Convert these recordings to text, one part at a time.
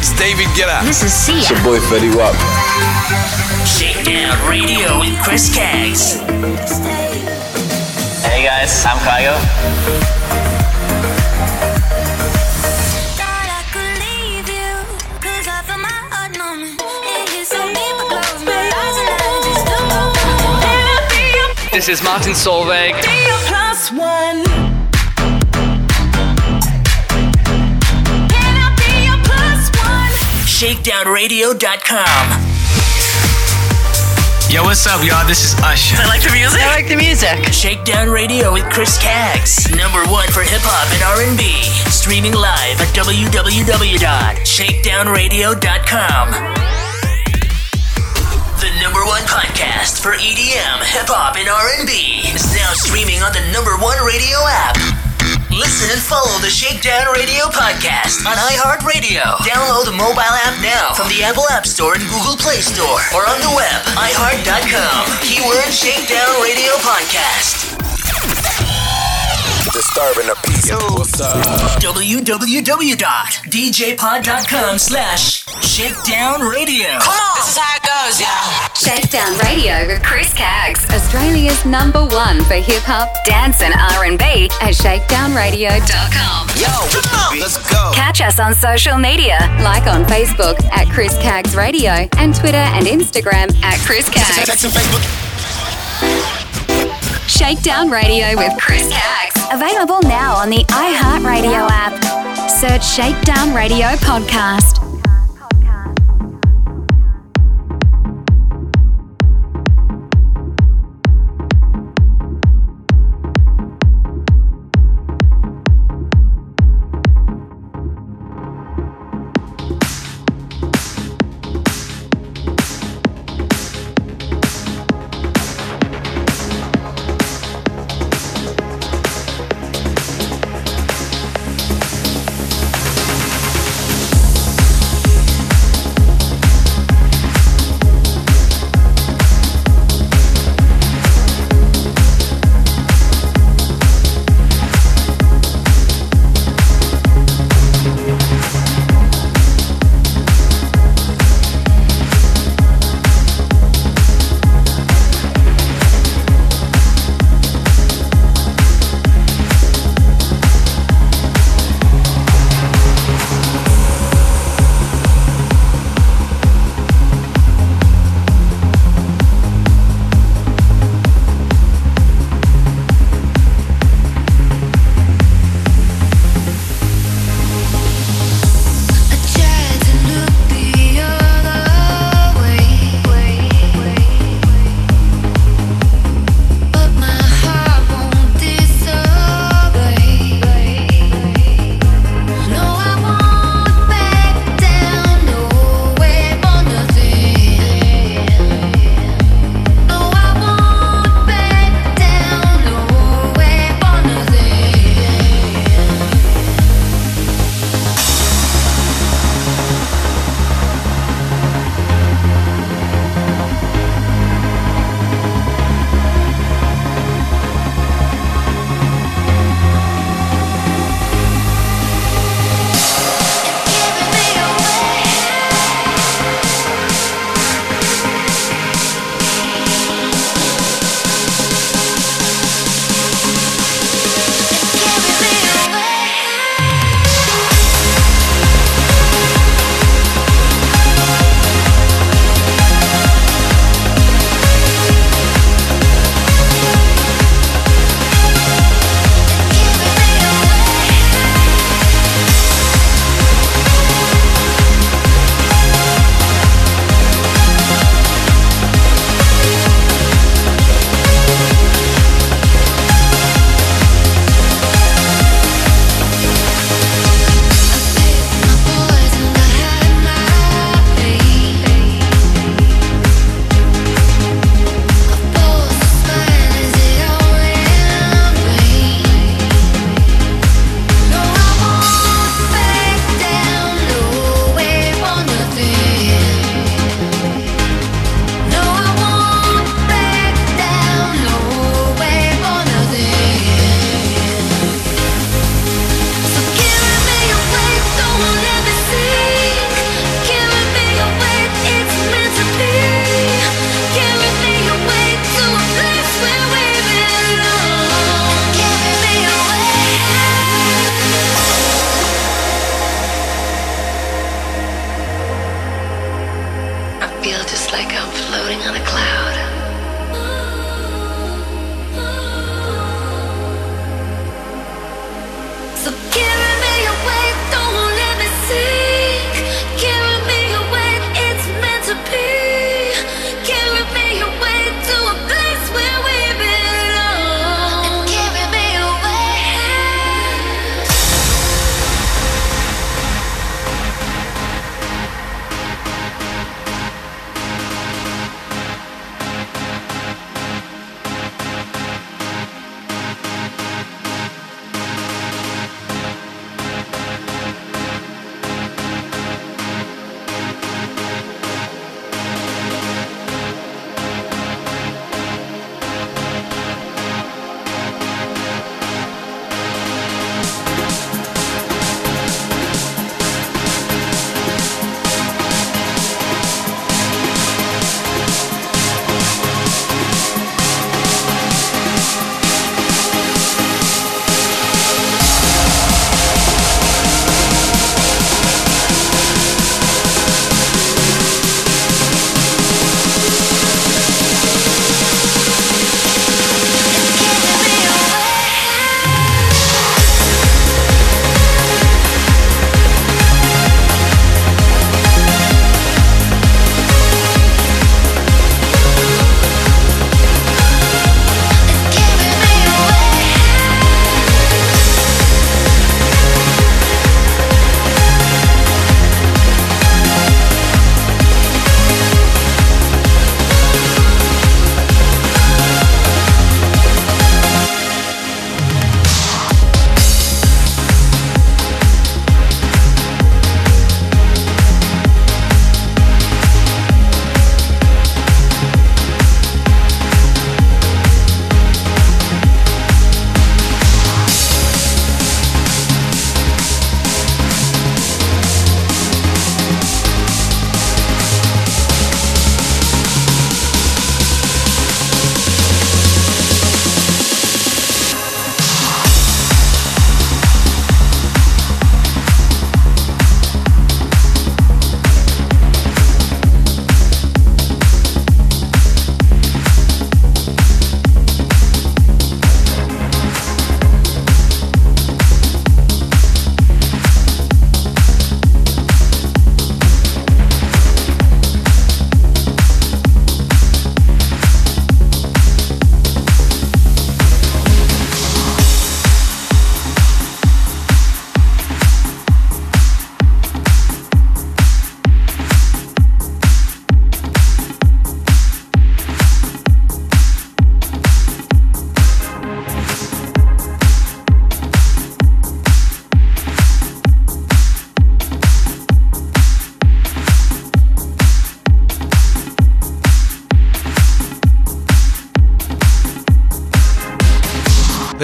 It's David Guetta. This is Sia. It's your boy Fetty Wap. Shakedown Radio with Chris Caggs. Hey guys, I'm Kygo. This is Martin Solveig. ShakedownRadio.com. Yo, what's up, y'all? This is Usher. I like the music. I like the music. Shakedown Radio with Chris Caggs. Number one for hip hop and R&B. Streaming live at www.shakedownradio.com. The number one podcast for EDM, hip hop, and R&B is now streaming on the number one radio app. Listen and follow the Shakedown Radio podcast on iHeartRadio. Download the mobile app now from the Apple App Store and Google Play Store or on the web, iHeart.com. Keyword Shakedown Radio Podcast. Disturbing the peace. What's up? www.djpod.com slash Shakedown Radio. Come on! This is how it goes, y'all. Shakedown Radio with Chris Caggs, Australia's number one for hip hop, dance, and R&B at shakedownradio.com. Yo, come on, let's go. Catch us on social media, like on Facebook at Chris Caggs Radio and Twitter and Instagram at Chris Caggs. Shakedown Radio with Chris Caggs. Available now on the iHeartRadio app. Search Shakedown Radio Podcast.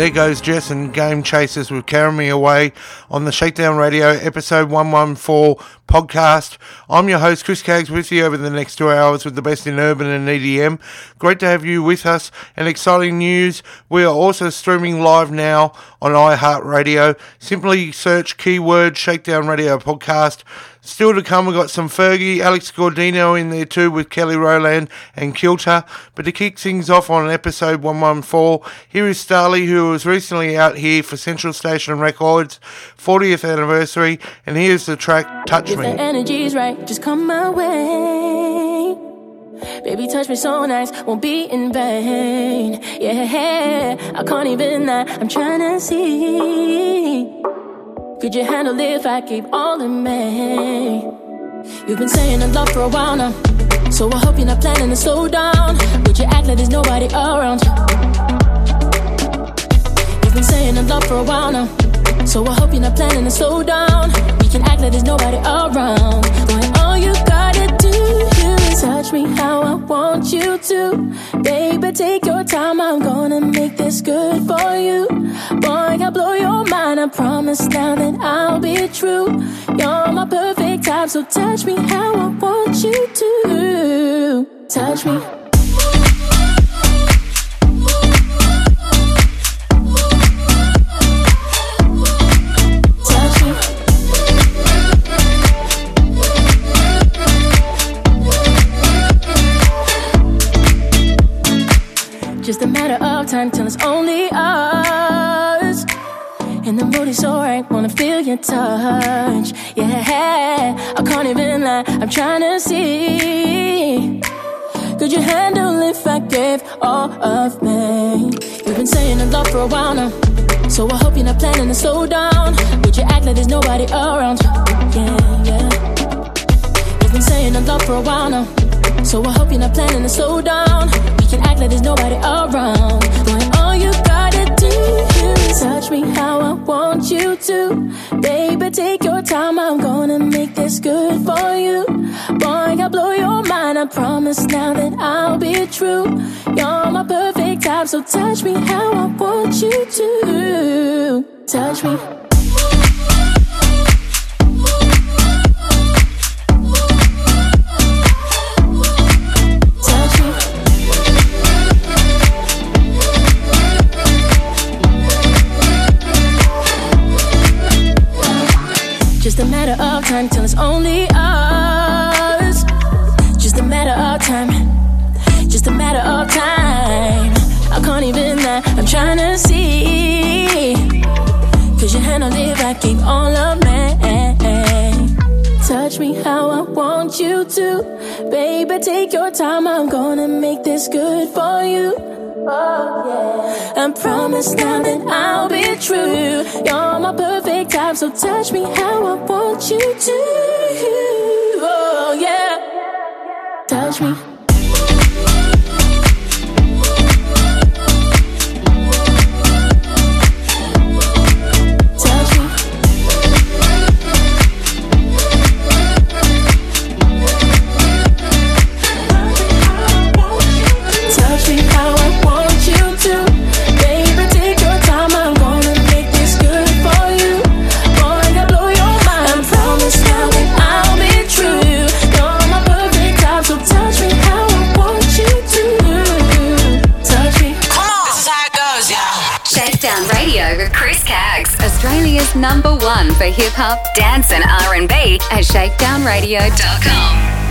There goes Jess and Game Chasers with Carry Me Away on the Shakedown Radio episode 114 podcast. I'm your host, Chris Caggs, with you over the next two hours with the best in urban and EDM. Great to have you with us. And exciting news, we are also streaming live now on iHeartRadio. Simply search keyword Shakedown Radio podcast. Still to come, we've got some Fergie, Alex Gaudino in there too with Kelly Rowland and Kilter. But to kick things off on episode 114, here is Starley, who was recently out here for Central Station Records 40th anniversary. And here's the track Touch If Me. the energy's right, just come my way. Baby, touch me so nice, won't be in vain. Yeah, I can't even lie, I'm trying to see. Could you handle if I keep all in me? You've been saying I love for a while now, so I hope you're not planning to slow down. Would you act like there's nobody around? You've been saying I love for a while now. So I hope you're not planning to slow down. We can act like there's nobody around. Boy, all you is touch me how I want you to. Baby, take your time. I'm gonna make this good for you. Boy, I blow your mind. I promise now that I'll be true. You're my perfect type, so touch me how I want you to. Touch me. time till it's only us. And the mood is so right, wanna feel your touch. Yeah, I can't even lie, I'm trying to see. Could you handle if I gave all of me? You've been saying in love for a while now. So I hope you're not planning to slow down. Would you act like there's nobody around? Yeah, yeah. You've been saying in love for a while now. So I hope you're not planning to slow down. We can act like there's nobody around. Boy, all you gotta do is touch me how I want you to. Baby, take your time. I'm gonna make this good for you. Boy, I'll blow your mind. I promise now that I'll be true. You're my perfect type, so touch me how I want you to. Touch me. take your time, I'm gonna make this good for you. Oh, yeah. Promise now that I'll be true. You're my perfect type, so touch me how I want you to. Oh, yeah. Touch me. number one for hip hop, dance, and R&B at ShakedownRadio.com.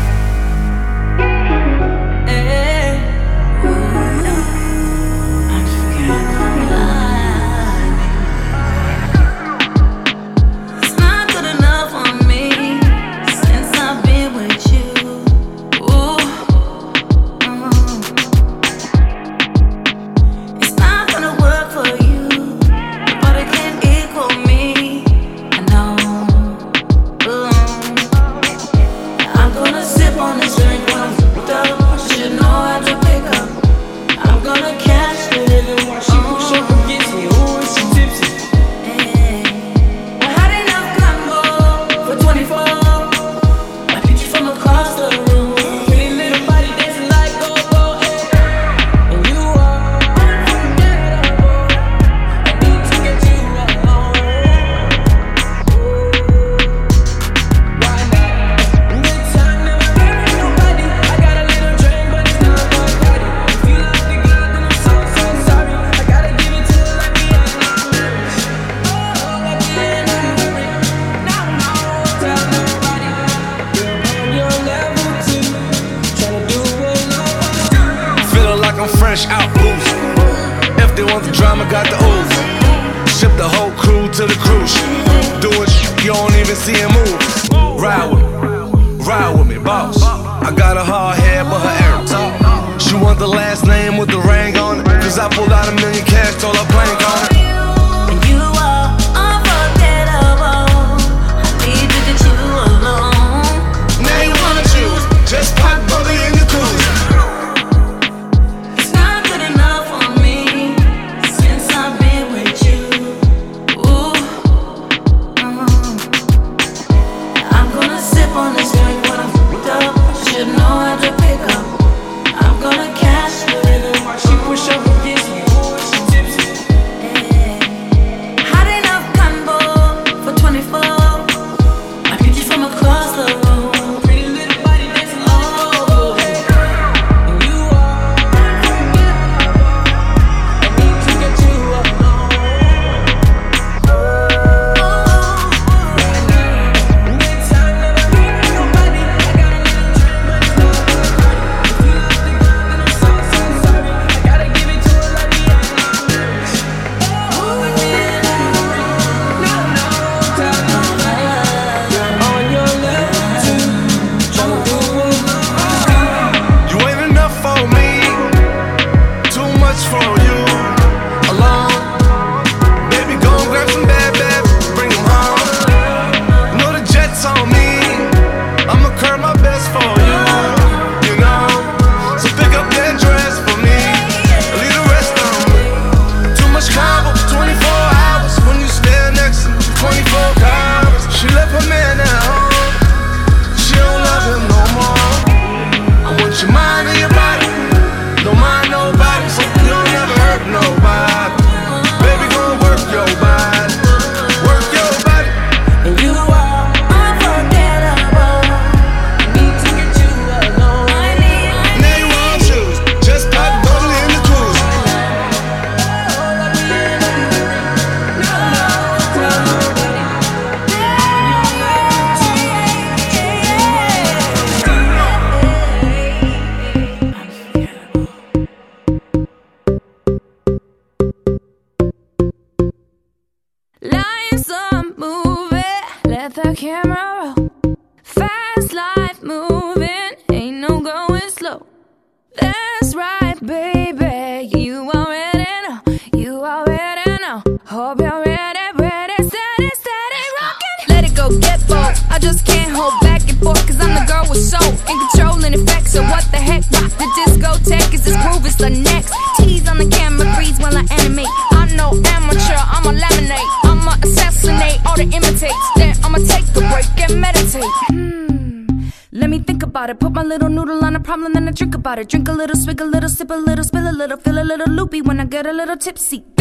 about it. Drink a little, swig a little, sip a little, spill a little, feel a little loopy when I get a little tipsy.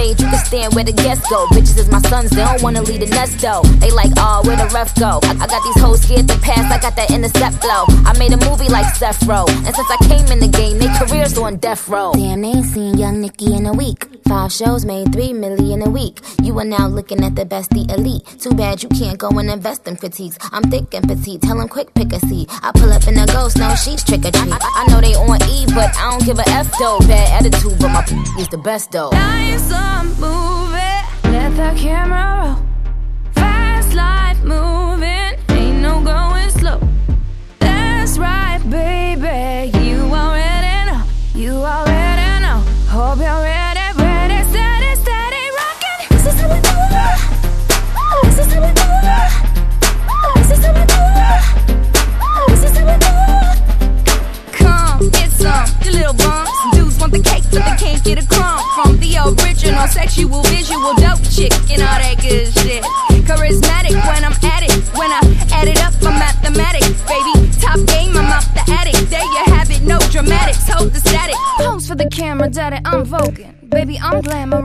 stage, you can stand where the guests go. Bitches is my sons, they don't wanna leave the nest though. They like, oh, where the ref go? I, I got these hoes scared to pass, I got that intercept flow. I made a movie like Seth Row, and since I came in the game, their careers on death row. Damn, they ain't seen young Nicki in a week. Five shows made three million a week. You are now looking at the best, the elite. Too bad you can't go and invest in critiques. I'm thick and petite, tell them quick, pick a seat. I pull up in a ghost, no sheets, trick or treat. I, I, know they on E, but I don't give a F though. Bad attitude, but my is the best though. Lights on, move it. Let the camera roll. Fast life moving, ain't no going slow. That's right, baby. You already know, you already know. Hope you're ready.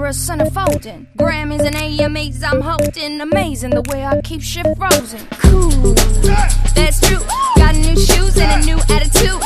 a son of Fulton. Grammys and AMAs, I'm holding. Amazing the way I keep shit frozen. Cool, that's true. Got new shoes and a new attitude.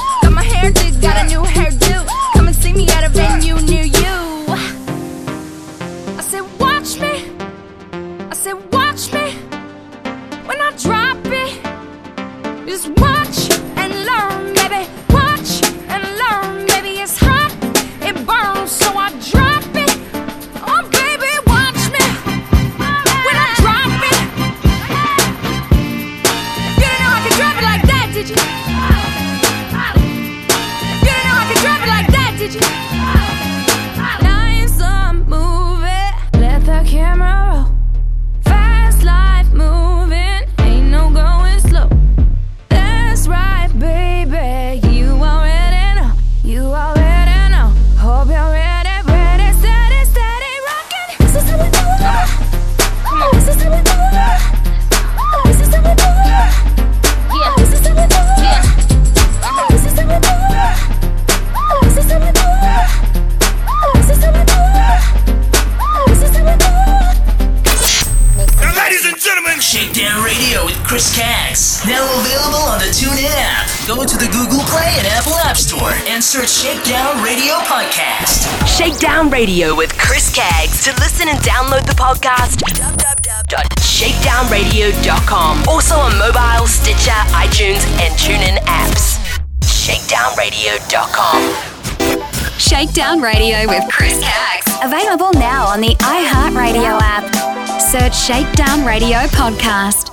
Shakedown Radio podcast.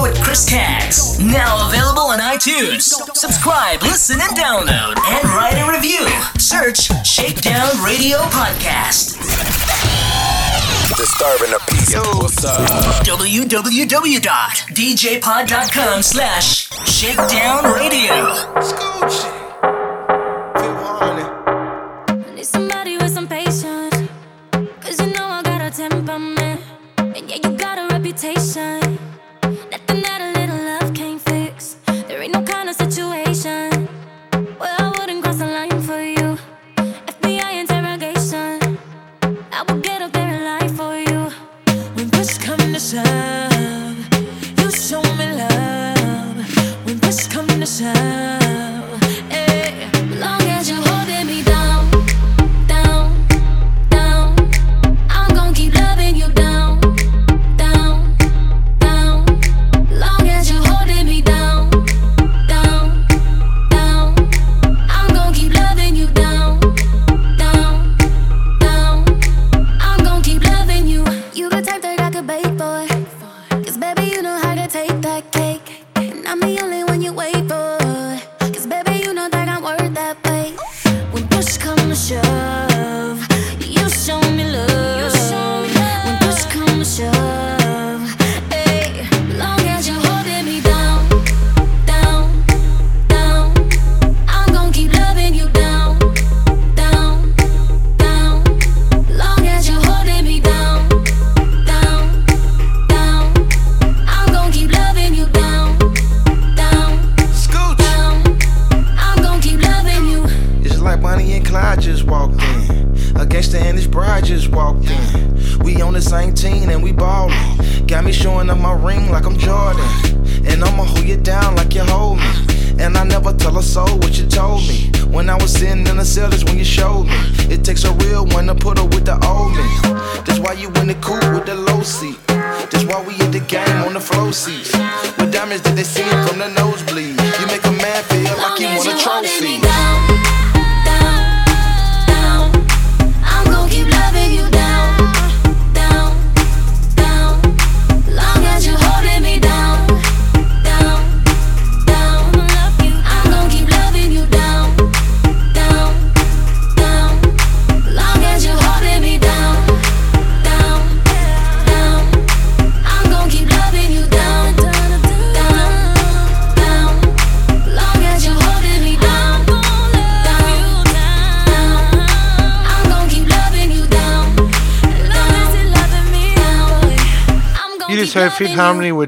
With Chris Caggs. Now available on iTunes. Subscribe, listen, and download, and write a review. Search Shakedown Radio Podcast. Disturbing the peace. What's up? www.djpod.com slash shakedown radio.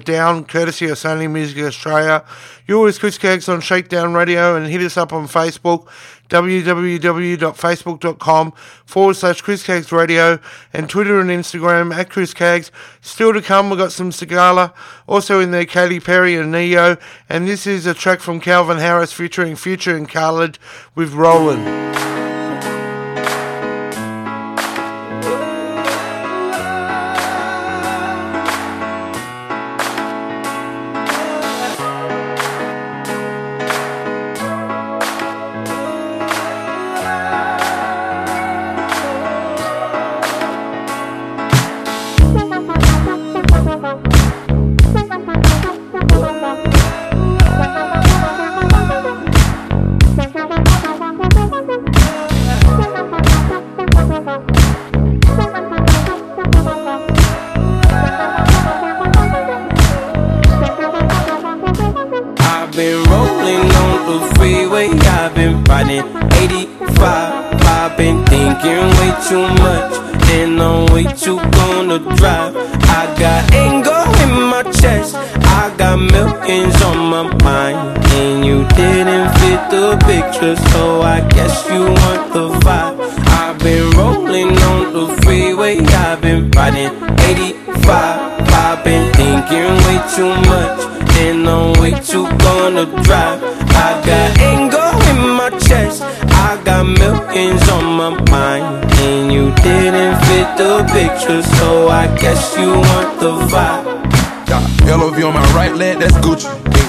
Down, courtesy of Sony Music Australia. You're always Chris Caggs on Shakedown Radio and hit us up on Facebook, www.facebook.com forward slash Chris Caggs Radio and Twitter and Instagram at Chris Caggs. Still to come, we've got some Sigala, also in there Katy Perry and Ne-Yo, and this is a track from Calvin Harris featuring Future and Khalid with Rollin'.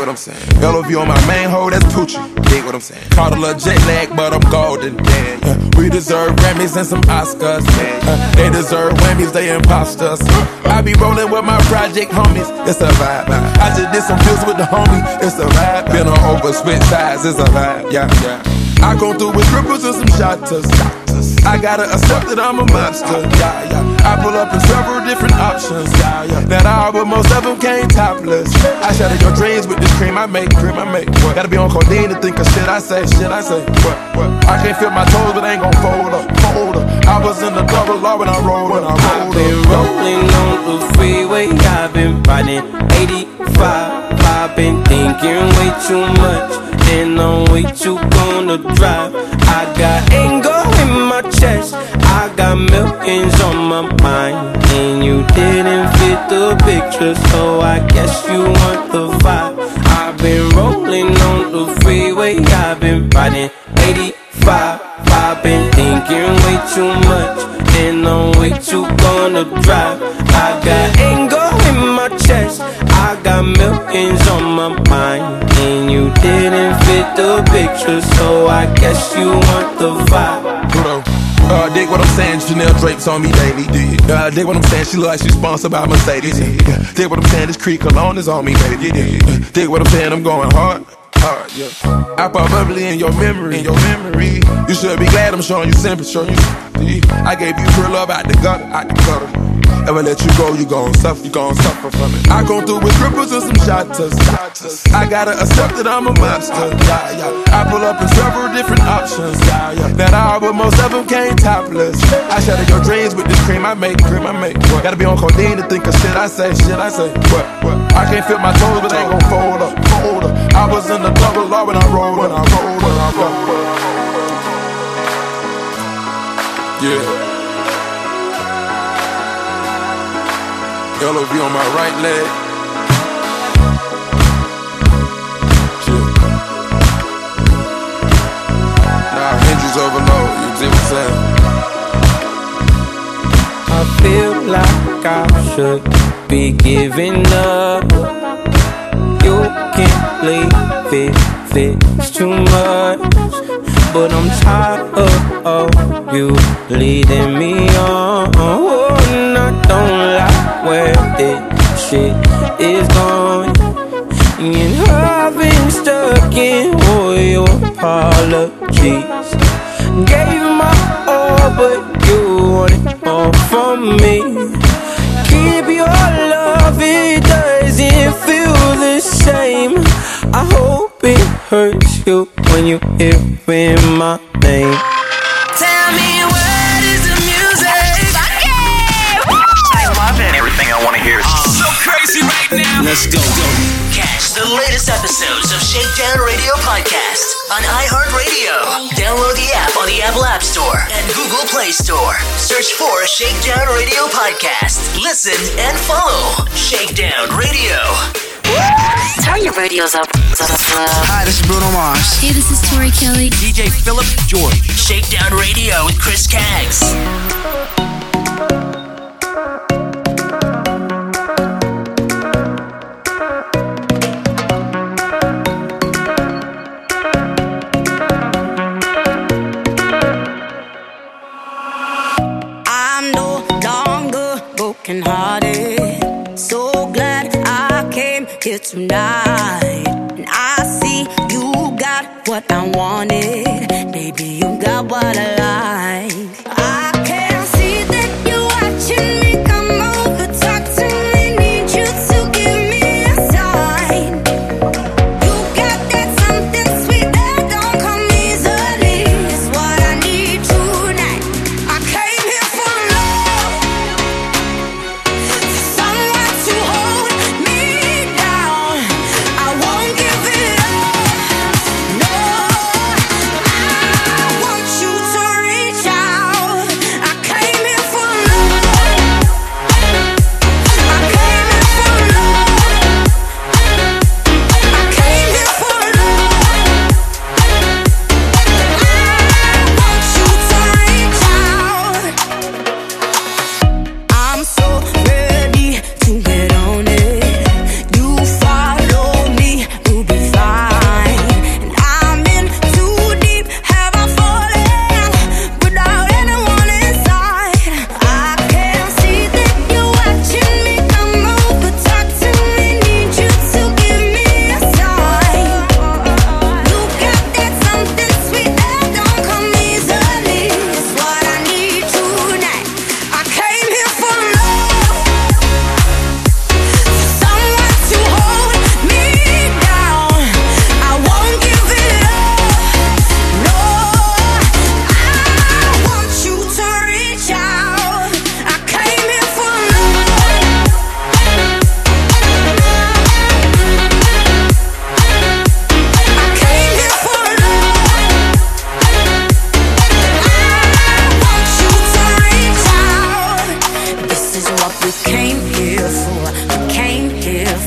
What I'm saying? LOV on my main hoe, that's Poochie. Dig what I'm saying? Caught a little jet lag, but I'm golden. Yeah, yeah. We deserve Grammys and some Oscars. Uh, they deserve Whammies, they imposters. I be rolling with my project homies, it's a vibe. I just did some deals with the homie, it's a vibe. Been on over switch sides, it's a vibe. Yeah, yeah. I go through with ripples and some shotters. I gotta accept that I'm a monster. Yeah, yeah. I pull up in several different options. Yeah, yeah. That all, but most of them came topless. I shatter your dreams with this cream I make, cream I make. What? Gotta be on codeine to think of shit I say, shit I say. What? What? I can't feel my toes, but ain't gon' fold up, fold up. I was in the double law when I rolled, when I rolled been up. rolling on the freeway, I've been riding 85. I've been thinking way too much, and I'm way too gonna drive. I got anger chest, I got millions on my mind, and you didn't fit the picture, so I guess you want the vibe. I've been rolling on the freeway, I've been riding 85. I've been thinking way too much, and I'm way too gonna drive. I got anger in my chest, I got millions on my mind, and you didn't fit the picture, so I guess you want the vibe. Uh, dig what I'm saying, Chanel drapes on me daily. Uh, dig what I'm saying, she look like she's sponsored by Mercedes. Uh, dig what I'm saying, this creek cologne is on me, baby. Uh, dig what I'm saying, I'm going hard. Hard, yeah. I pop bubbly in your memory, in your memory. You should be glad I'm showing you sympathy, showing you sympathy. I gave you pure love out the gutter, out the gutter. Ever let you go, you gon' suffer, you gon' suffer from it. I go through with cripples and some shotters. I gotta accept that I'm a monster. Yeah, yeah. I pull up in several different options. Yeah, yeah. That all, but most of them came topless. I shatter your dreams with this cream I make, cream I make. What? Gotta be on codeine to think of shit I say, shit I say. What? What? I can't feel my toes, but they ain't gon' fold up, fold up. I was in the double law when I rolled, when I rolled, when I rolled. Yeah. Yellow LOV on my right leg. Yeah. Hinges overload, you see what I'm saying? I feel like I should be giving up. Can't leave it, it's too much. But I'm tired of you leading me on. And I don't like where this shit is going. And I've been stuck in all your apologies. Gave my all, but you wanted more from me. Hurts you when you hear my name. Tell me what is the music? I love it. Everything I want to hear is uh, so crazy right now. Let's go, go. Catch the latest episodes of Shakedown Radio Podcast on iHeartRadio. Download the app on the Apple App Store and Google Play Store. Search for Shakedown Radio Podcast. Listen and follow Shakedown Radio. Turn your radios up. Hi, this is Bruno Mars. Hey, this is Tori Kelly. DJ Philip George. Shakedown Radio with Chris Caggs. I'm no longer broken hearted. Tonight. And I see you got what I wanted. Baby, you got what I like.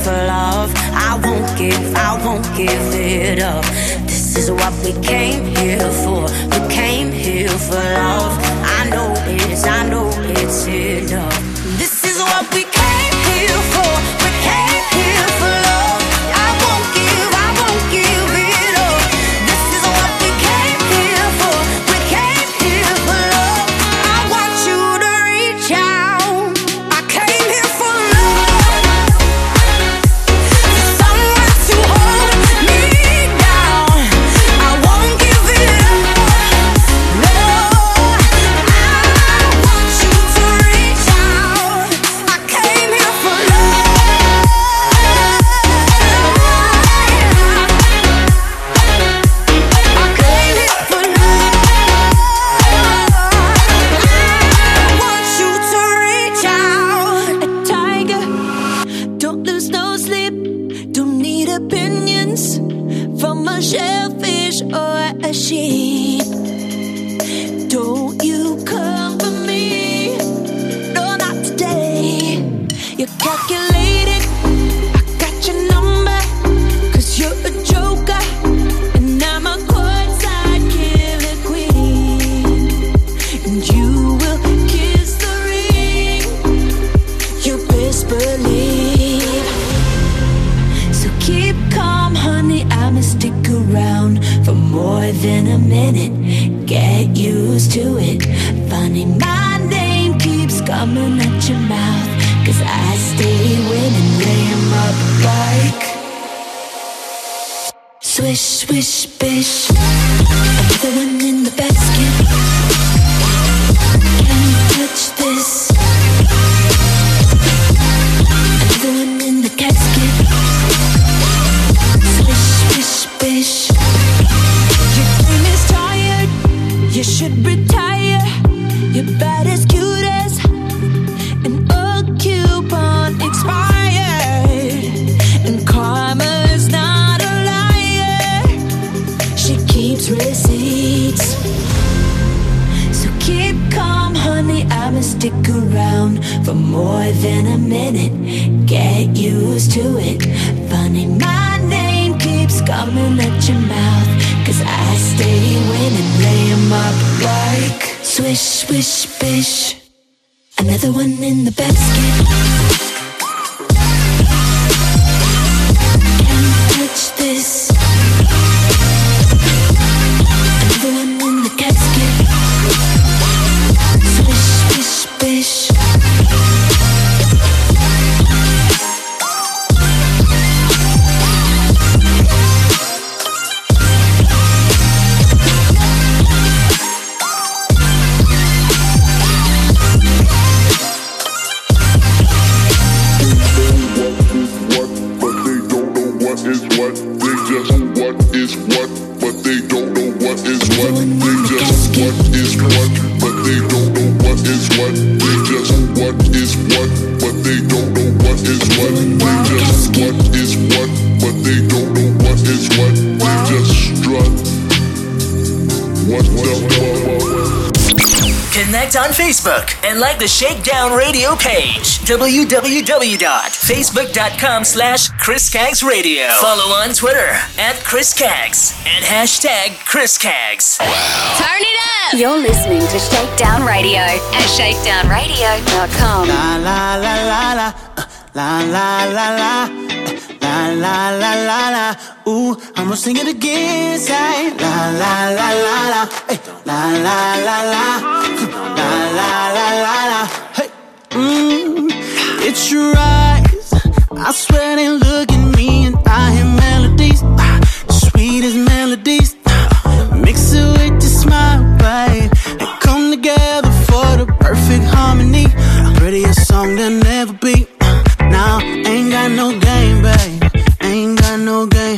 For love. I won't give, I won't give it up. This is what we came here for. We came here for love. I know it's, I know it's enough. This is what we came here for. the Shakedown Radio page, www.facebook.com slash Chris Caggs Radio. Follow on Twitter at Chris Caggs and hashtag Chris Caggs. Wow. Turn it up! You're listening to Shakedown Radio at shakedownradio.com. La la la la la, uh, la la la la. Uh, La la la la la. Ooh, I'm gonna sing it again. Say la la la la la. Hey, la la la la. La la la la la. Hey, mm, it's your eyes. I swear they look at me and I hear melodies, ah, the sweetest melodies. Mix it with your smile, babe. They come together for the perfect harmony. Prettiest song there'll never be. Now ain't got no game, babe no game,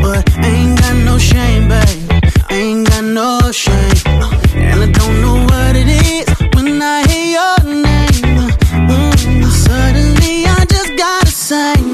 but ain't got no shame, babe. Ain't got no shame. Uh, and I don't know what it is when I hear your name. Uh, mm, suddenly I just gotta sing.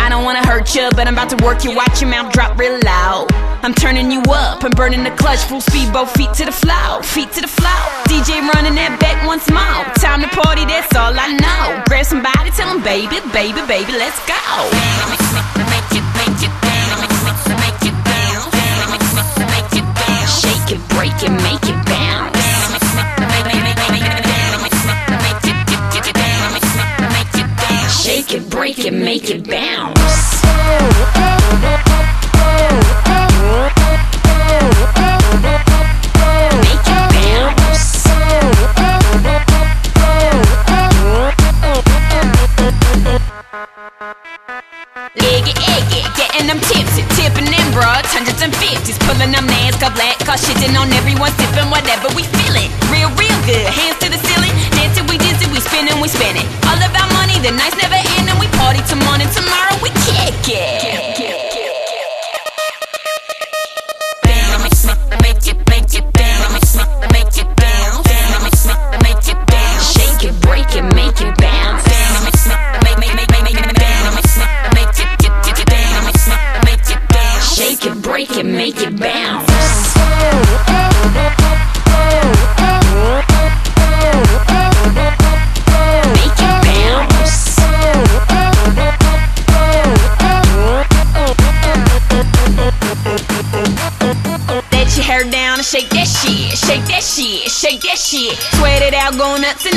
I don't wanna hurt you, but I'm about to work you. Watch your mouth drop real loud. I'm turning you up and burning the clutch. Full speed, both feet to the floor, feet to the floor. DJ running that back once more. Time to party, that's all I know. Grab somebody, tell them, baby, baby, baby, let's go. Break it, make it bounce. Shake it, break it, make it bounce. Shitting on everyone, sipping whatever we feeling. Real, real good, hands to the ceiling, dancing, we dizzy, we spinning, we spinning. All about money, the nights never morning. Tomorrow we kick it.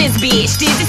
This bitch. Dizzy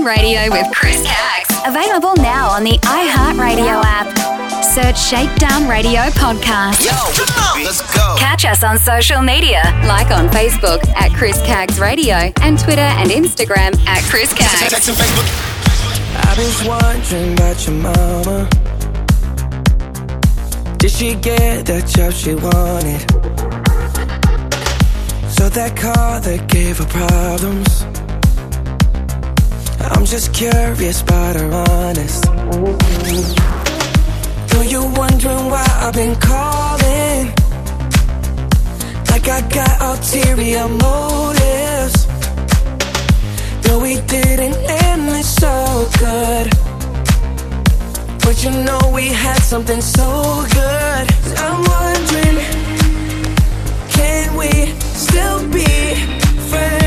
Shakedown Radio with Chris Caggs. Available now on the iHeartRadio app. Search Shakedown Radio Podcast. Let's go. Catch us on social media, like on Facebook at Chris Caggs Radio and Twitter and Instagram at Chris Caggs. I was wondering about your mama. Did she get that job she wanted? So that car that gave her problems. Just curious about her honest. Though you wondering why I've been calling, like I got ulterior motives. Though we didn't end it so good. But you know we had something so good. I'm wondering, can we still be friends?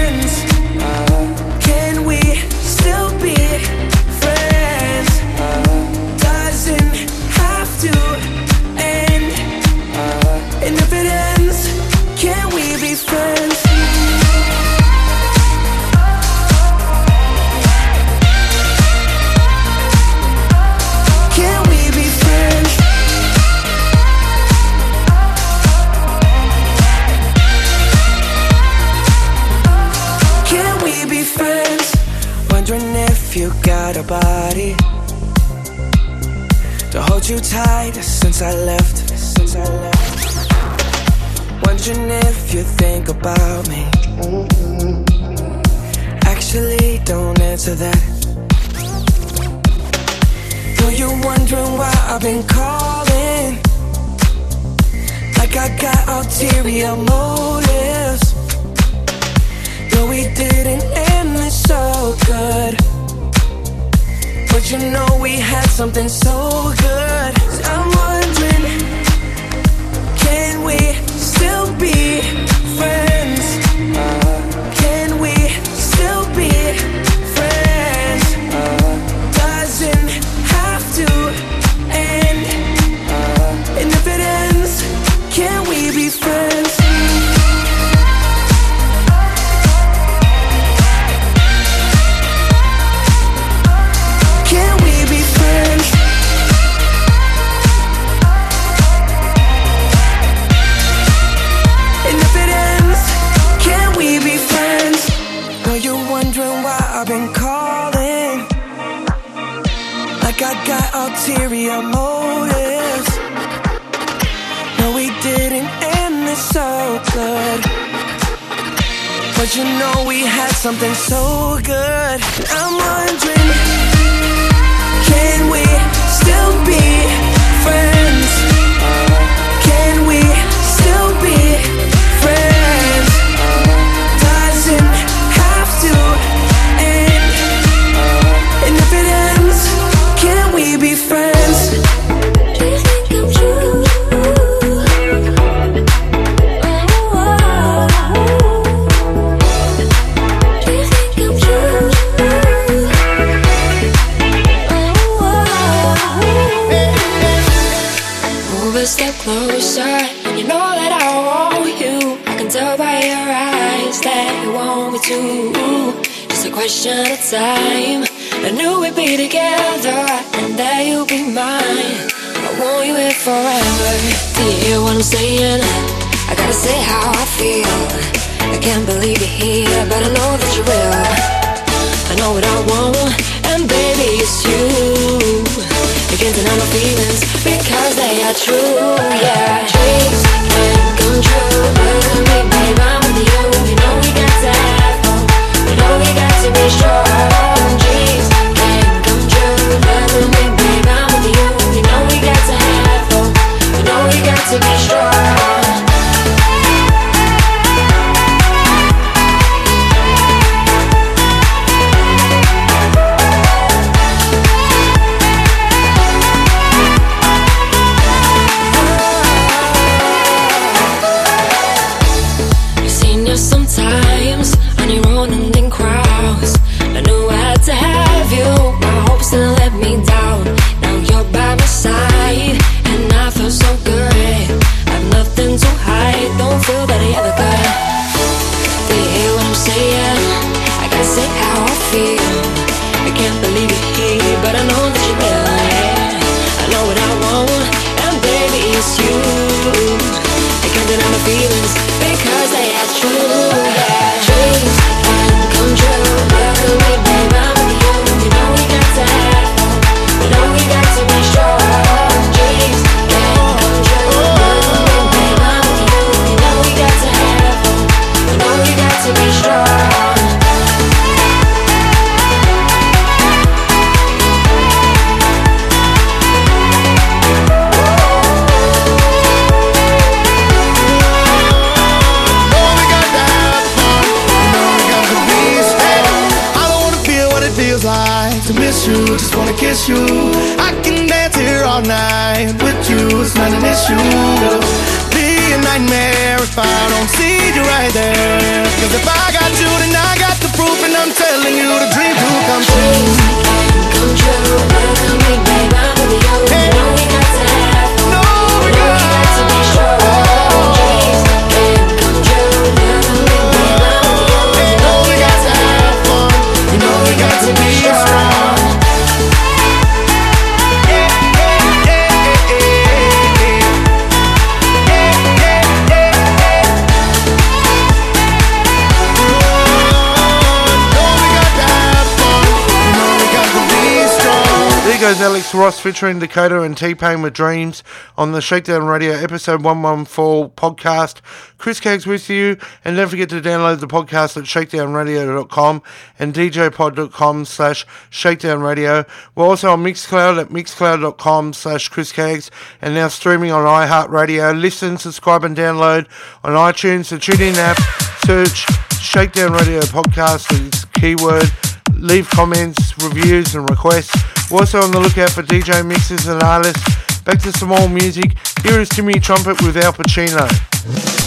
Ross featuring Dakota and T Pain with Dreams on the Shakedown Radio episode 114 podcast. Chris Caggs with you, and don't forget to download the podcast at shakedownradio.com and djpod.com slash shakedownradio. We're also on Mixcloud at mixcloud.com slash Chris Caggs and now streaming on iHeartRadio. Listen, subscribe, and download on iTunes, the TuneIn app. Search Shakedown Radio podcast, it's keyword leave comments, reviews, and requests. We're also on the lookout for DJ mixes and artists. Back to some old music. Here is Timmy Trumpet with Al Pacino.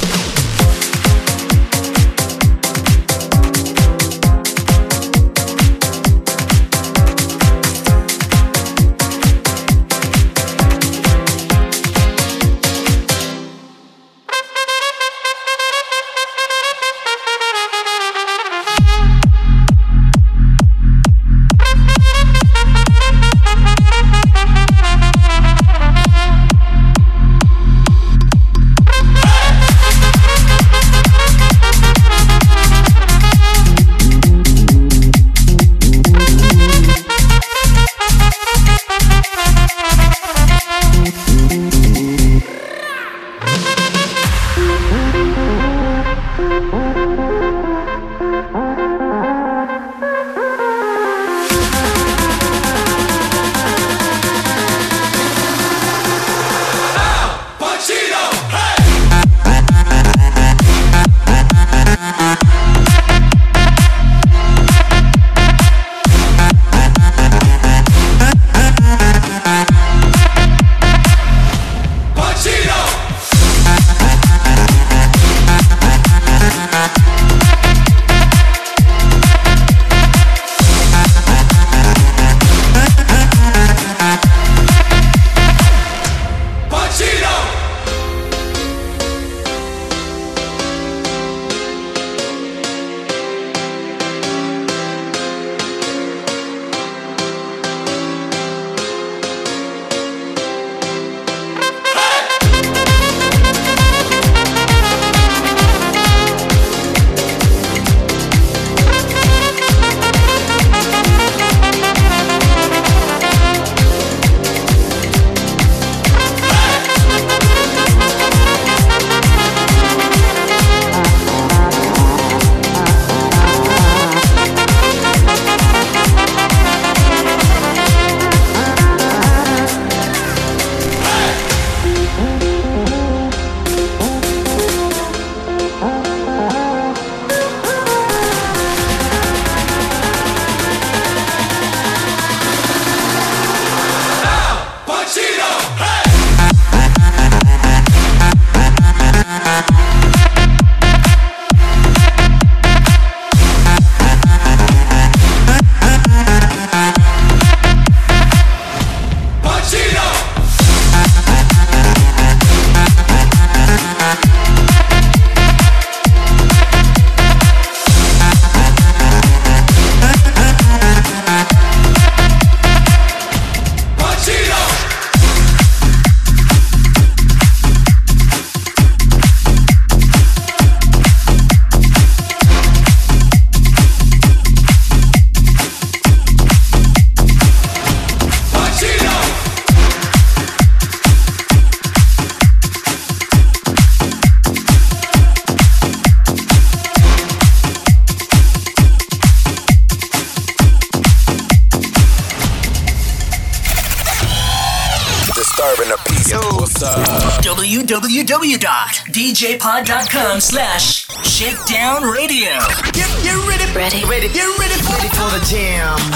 www.djpod.com slash shakedown radio. Get, get ready. Ready. Ready. Get ready for, ready for the jam.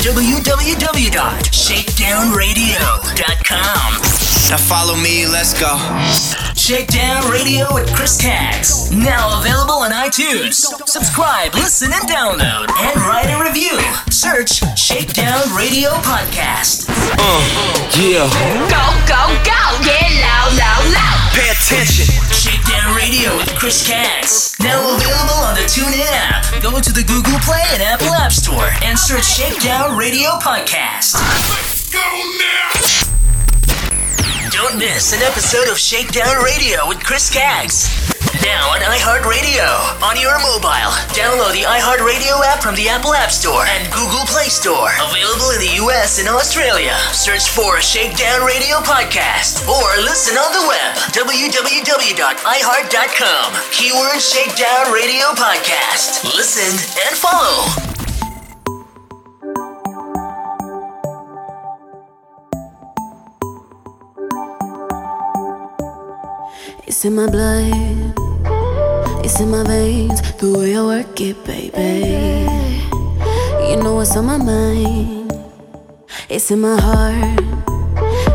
www.shakedownradio.com. Now follow me, let's go. Shakedown Radio with Chris Caggs. Now available on iTunes. Subscribe, listen, and download. And Radio with Chris Caggs. Now available on the TuneIn app. Go to the Google Play and Apple App Store and search Shakedown Radio Podcast. Let's Go now. Don't miss an episode of Shakedown Radio with Chris Caggs. Now on iHeartRadio. On your mobile. Download the iHeartRadio app from the Apple App Store and Google Play Store. Available in the US and Australia. Search for Shakedown Radio Podcast or listen on the web. www.iheart.com. Keyword Shakedown Radio Podcast. Listen and follow. It's in my blood, it's in my veins, the way I work it, baby. You know what's on my mind, it's in my heart,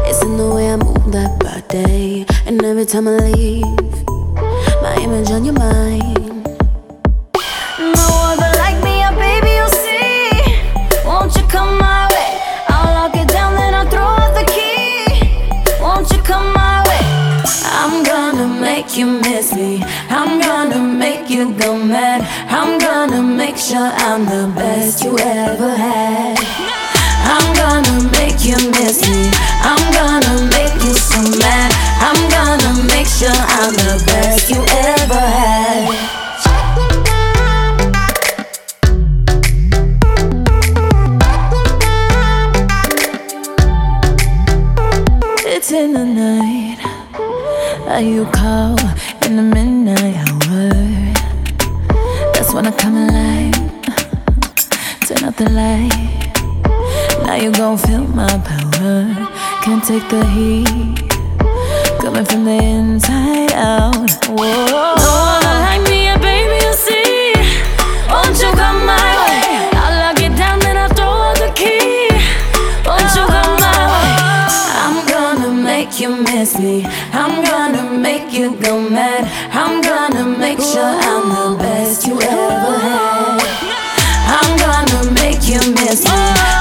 it's in the way I move that body. And every time I leave, I'm gonna make you go mad. I'm gonna make sure I'm the best you ever had. I'm gonna make you miss me. I'm gonna make you so mad. I'm gonna make sure I'm the best you ever had. It's in the night. Uh, you call I come alive. Turn out the light. Now you gon' feel my power. Can't take the heat. Coming from the inside out. Whoa. No one like me, make you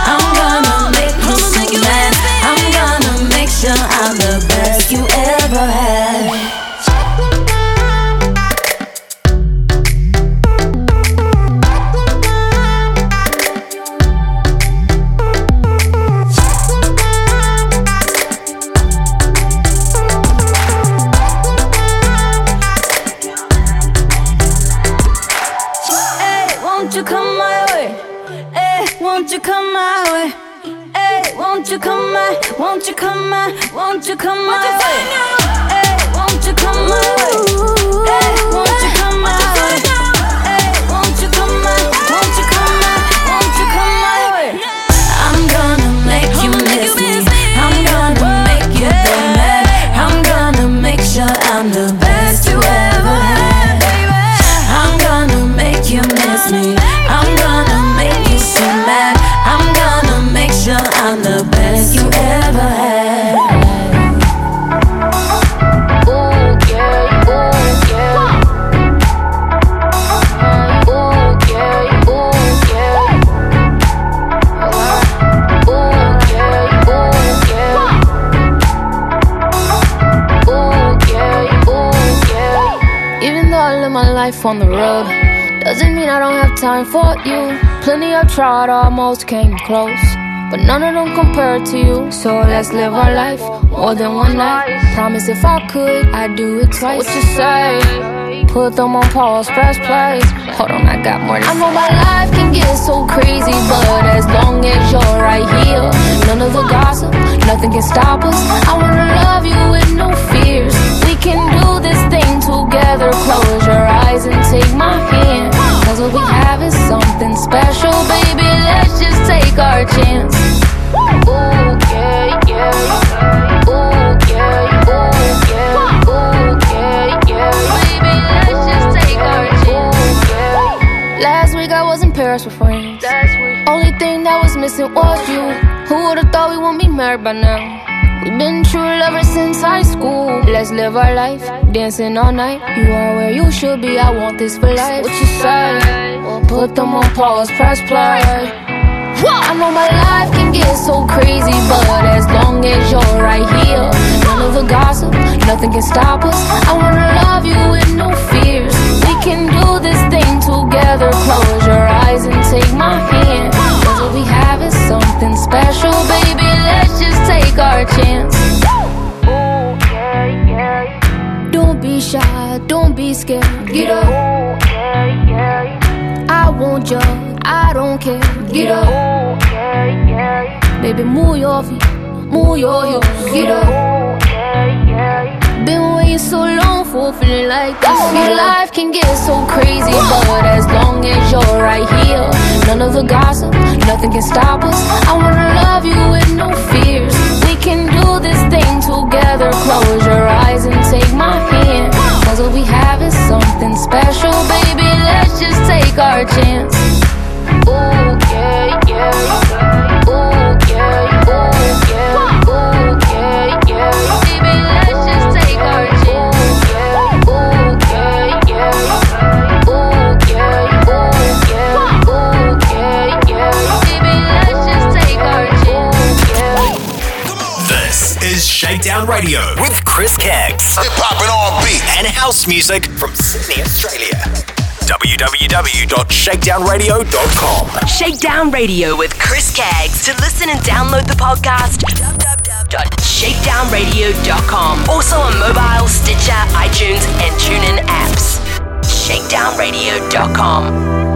time for you. Plenty I've tried, almost came close. But none of them compare to you. So let's live our life more than one night. Promise if I could, I'd do it twice. What you say? Put them on pause, press play. Hold on, I got more to I know my life can get so crazy, but as long as you're right here, none of the gossip, nothing can stop us. I wanna love you with no fears. Can do this thing together. Close your eyes and take my hand. Cause what we have is something special, baby. Let's just take our chance. Ooh, yeah, yeah. Ooh, yeah, ooh, yeah. Ooh, yeah, yeah. Baby, let's just take our chance. Last week I was in Paris with friends. Only thing that was missing was you. Who would've thought we wouldn't be married by now? We've been true lovers since high school. Let's live our life, dancing all night. You are where you should be. I want this for life. What you say? Well, put them on pause, press play. I know my life can get so crazy, but as long as you're right here, none of the gossip, nothing can stop us. I wanna love you with no fears. Get up. I want you, I don't care. Get up. Baby, move your feet, move your hips. Get up. Been waiting so long for feeling like this. Your life can get so crazy, but as long as you're right here, none of the gossip, nothing can stop us. I wanna love you with no fears. Can do this thing together. Close your eyes and take my hand. Cause what we have is something special, baby. Let's just take our chance. Ooh, yeah, yeah. Radio with Chris Caggs. Hip hop and R&B and house music from Sydney, Australia. www.shakedownradio.com. Shakedown Radio with Chris Caggs. To listen and download the podcast, www.shakedownradio.com. Also on mobile, Stitcher, iTunes, and TuneIn apps. Shakedownradio.com.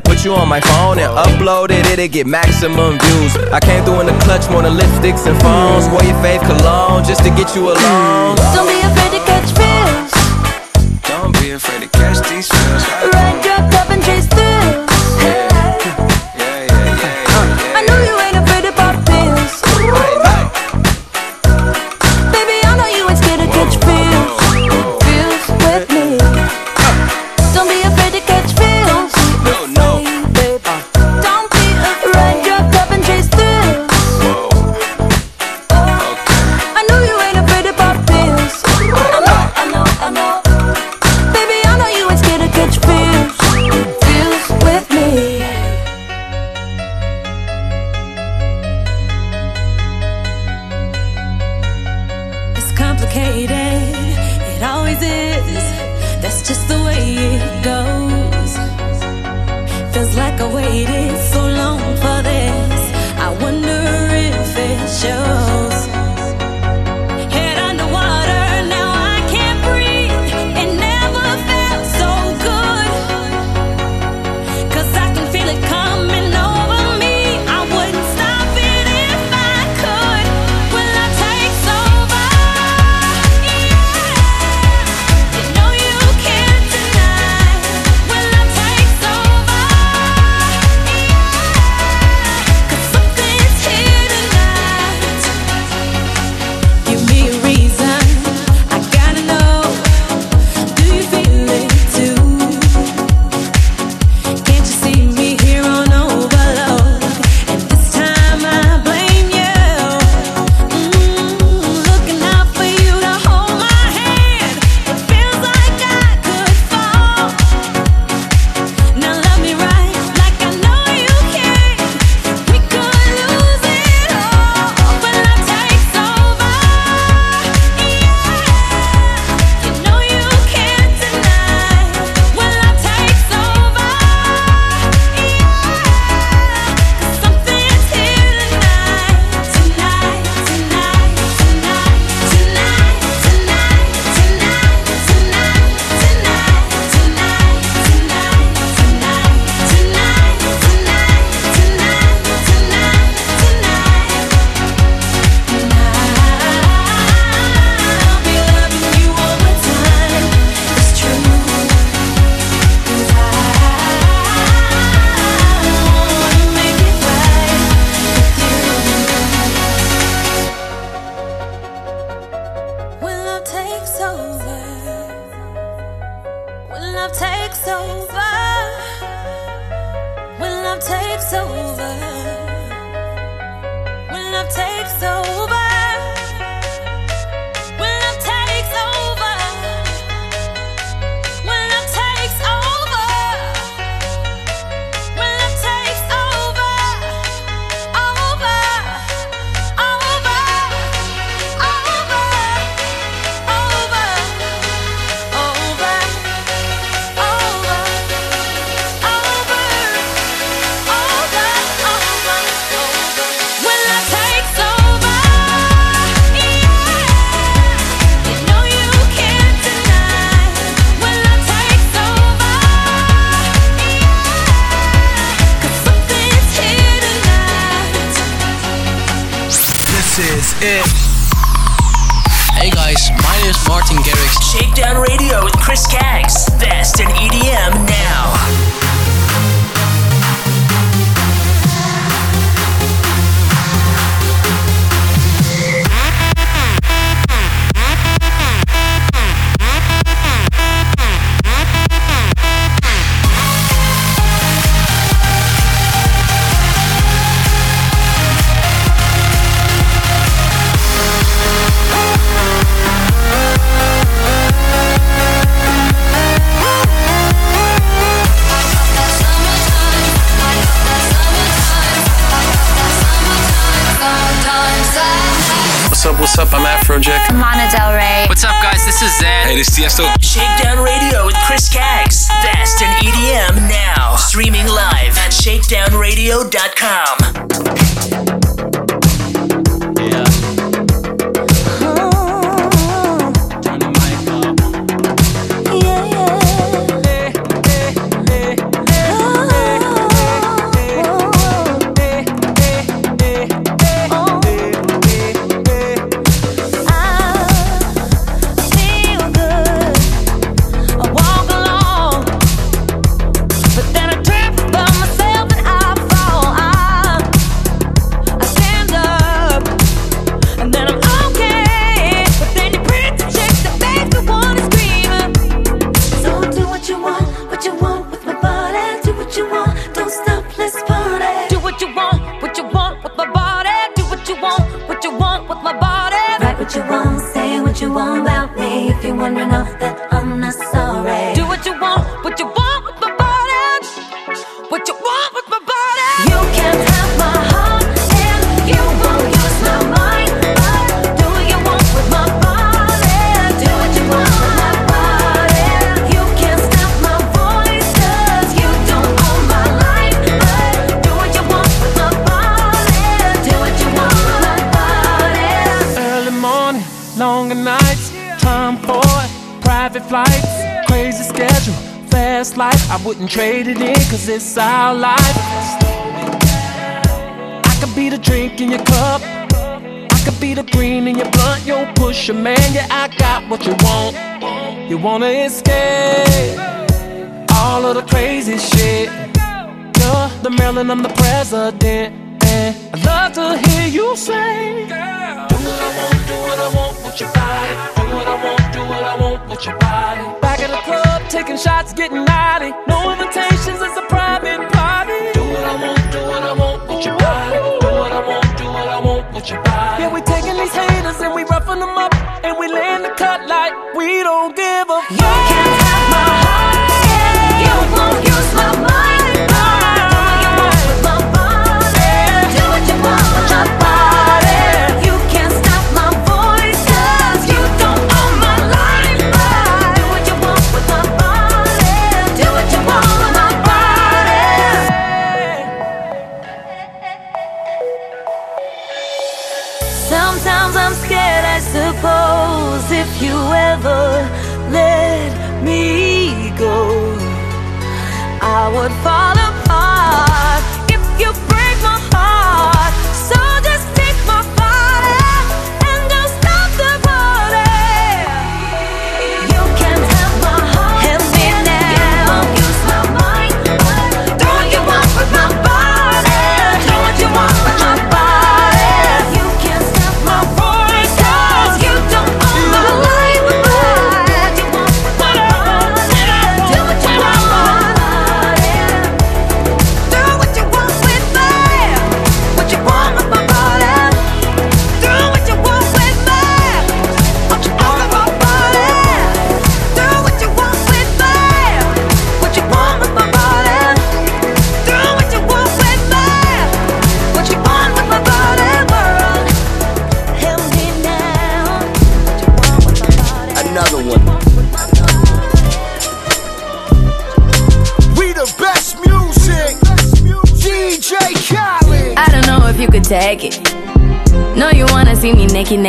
put you on my phone and upload it, it'll get maximum views. I came through in the clutch more than lipsticks and phones. Wore your fave cologne just to get you alone. Don't be afraid to catch feels. Don't be afraid to catch these feels. Ride your cup and chase thrills.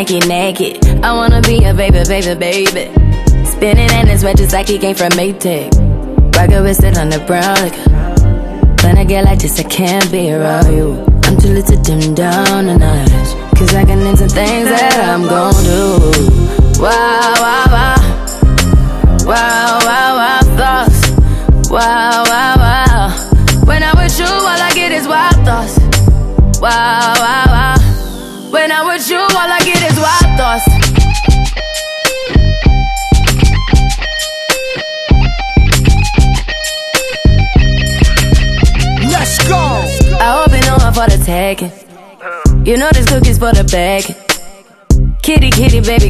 Naked, naked. I wanna be a baby, baby, baby. Spinning in his red just like he came from Maytag. Rocket with it on the brown liquor. When I get like this, I can't be around you. I'm too little to dim down a notch. Cause I can into things that I'm gon' do. Wow, wow. Wow,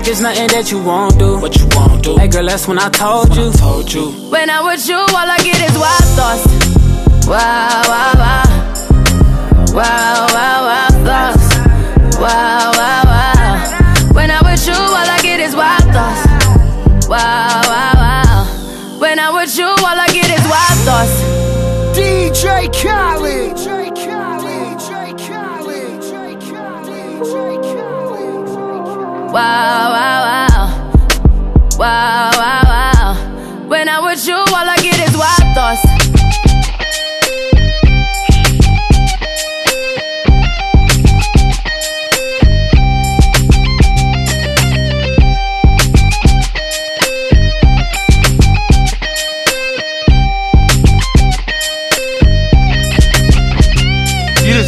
You looking like it's nothing that you won't do. What you won't do. Hey girl, that's when I told you. told you. When I'm with you, all I get is wild thoughts. Wow, wow, wow. Wow, wow, wow, thoughts. Wow, wow, wow. Wow, wow,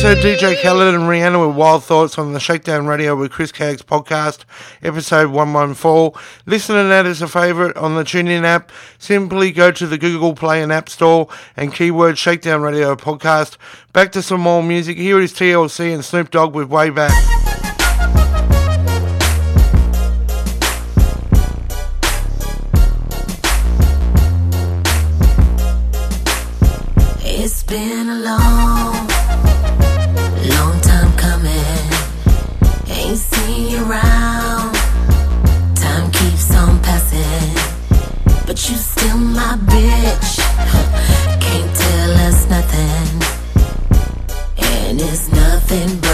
Heard DJ Khaled and Rihanna with Wild Thoughts on the Shakedown Radio with Chris Caggs podcast, episode 114. Listen and add as a favourite on the TuneIn app. Simply go to the Google Play and App Store and keyword Shakedown Radio podcast. Back to some more music. Here is TLC and Snoop Dogg with Way Back. Bitch. Can't tell us nothing, and it's nothing but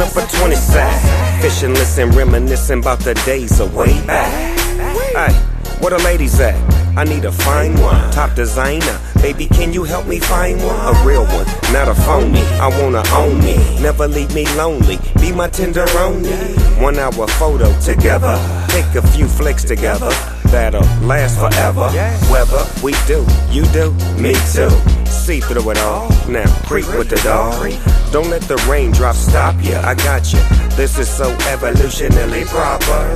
Up a 20 sack. Fishing, listen, reminiscing about the days of way back. Hey, where the ladies at? I need a fine one, top designer. Baby, can you help me find one? A real one, not a phony. I wanna own me, never leave me lonely. Be my tenderoni. One hour photo together, take a few flicks together. That'll last forever. Whether we do, you do, me too. See through it all. Now creep with the dog. Don't let the raindrops stop you. I got you. This is so evolutionally proper.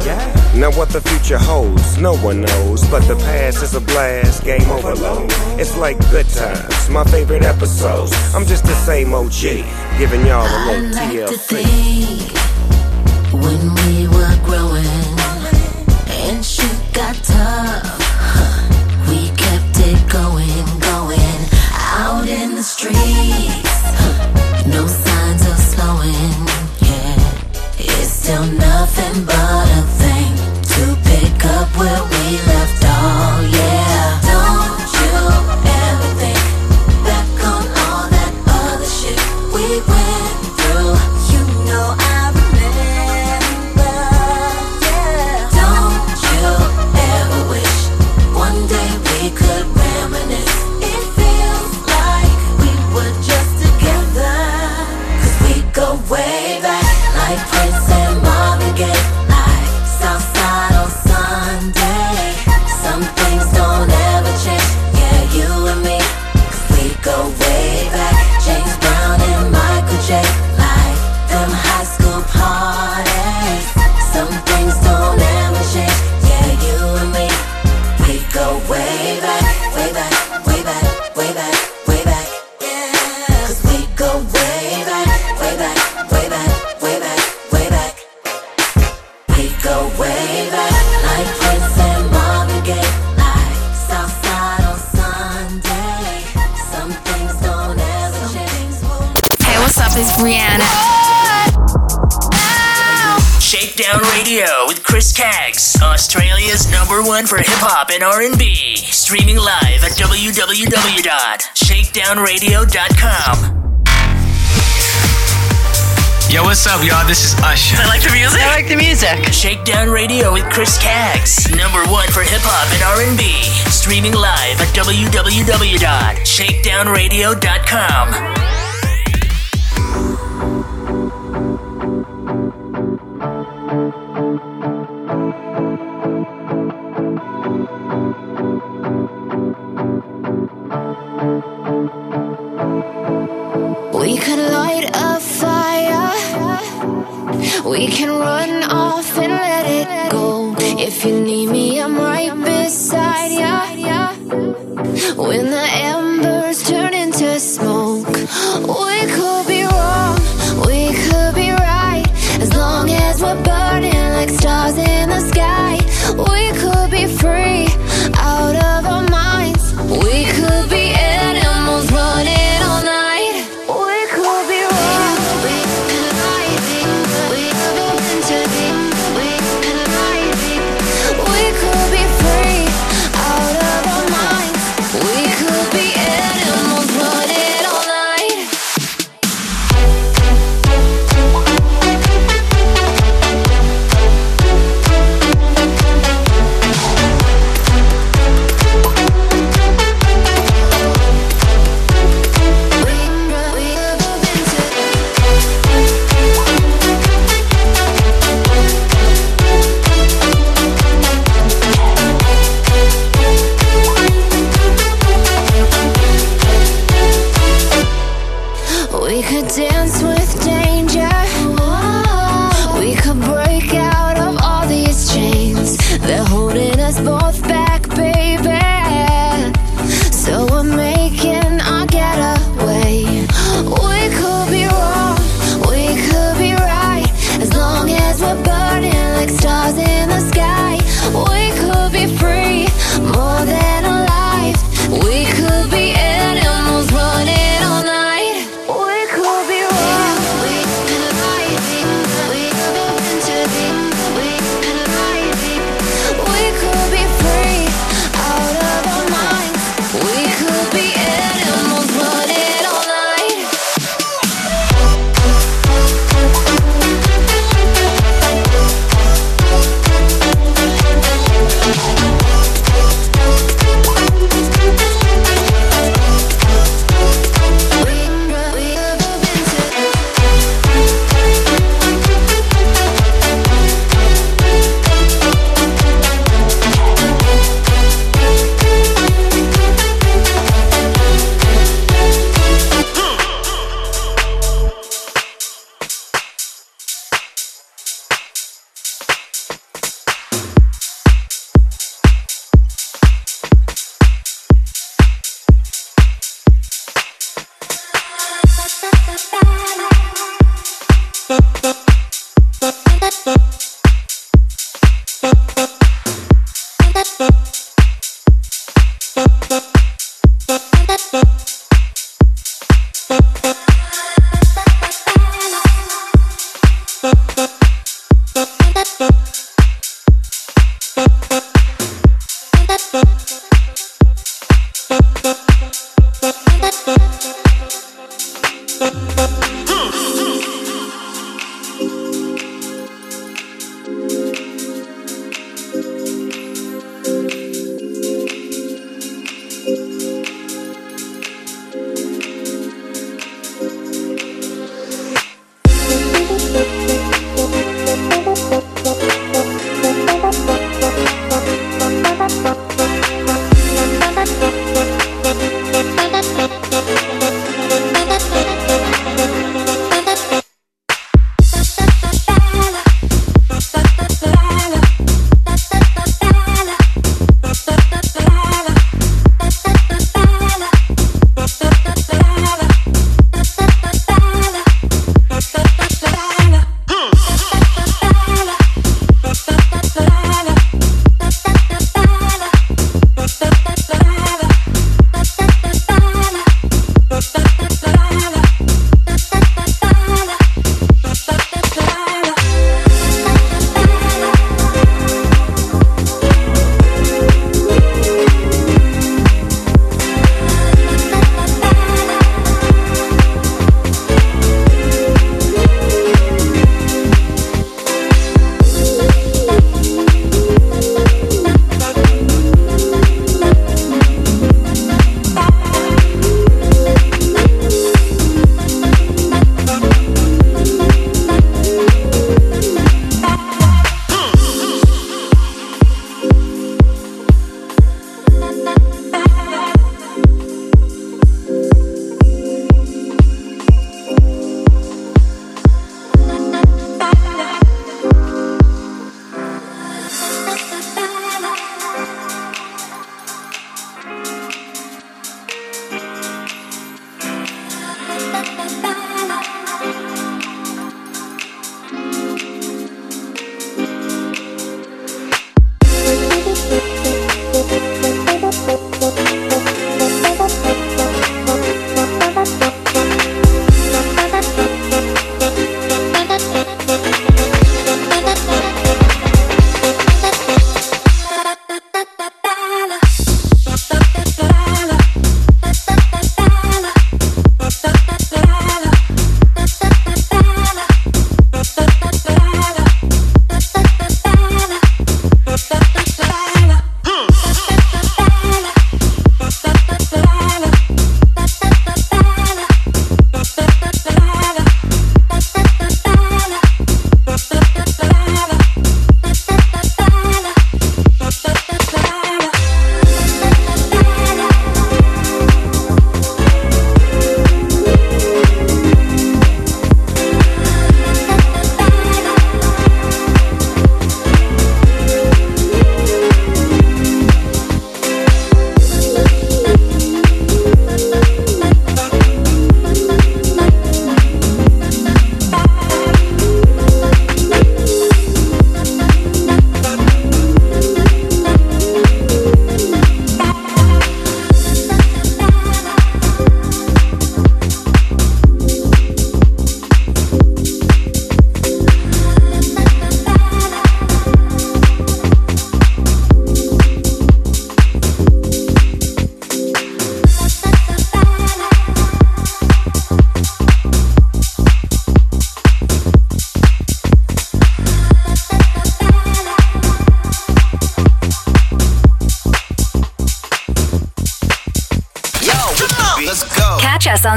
Now what the future holds, no one knows. But the past is a blast, game overload. It's like good times, my favorite episodes. I'm just the same OG, giving y'all a little like TLC. when we were growing and shit got tough, streets. No signs of slowing, yeah. It's still nothing but a thing to pick up where we left off, yeah. What's up, y'all? This is Usher. I like the music. I like the music. Shakedown Radio with Chris Caggs, number one for hip hop and R&B. Streaming live at www.shakedownradio.com.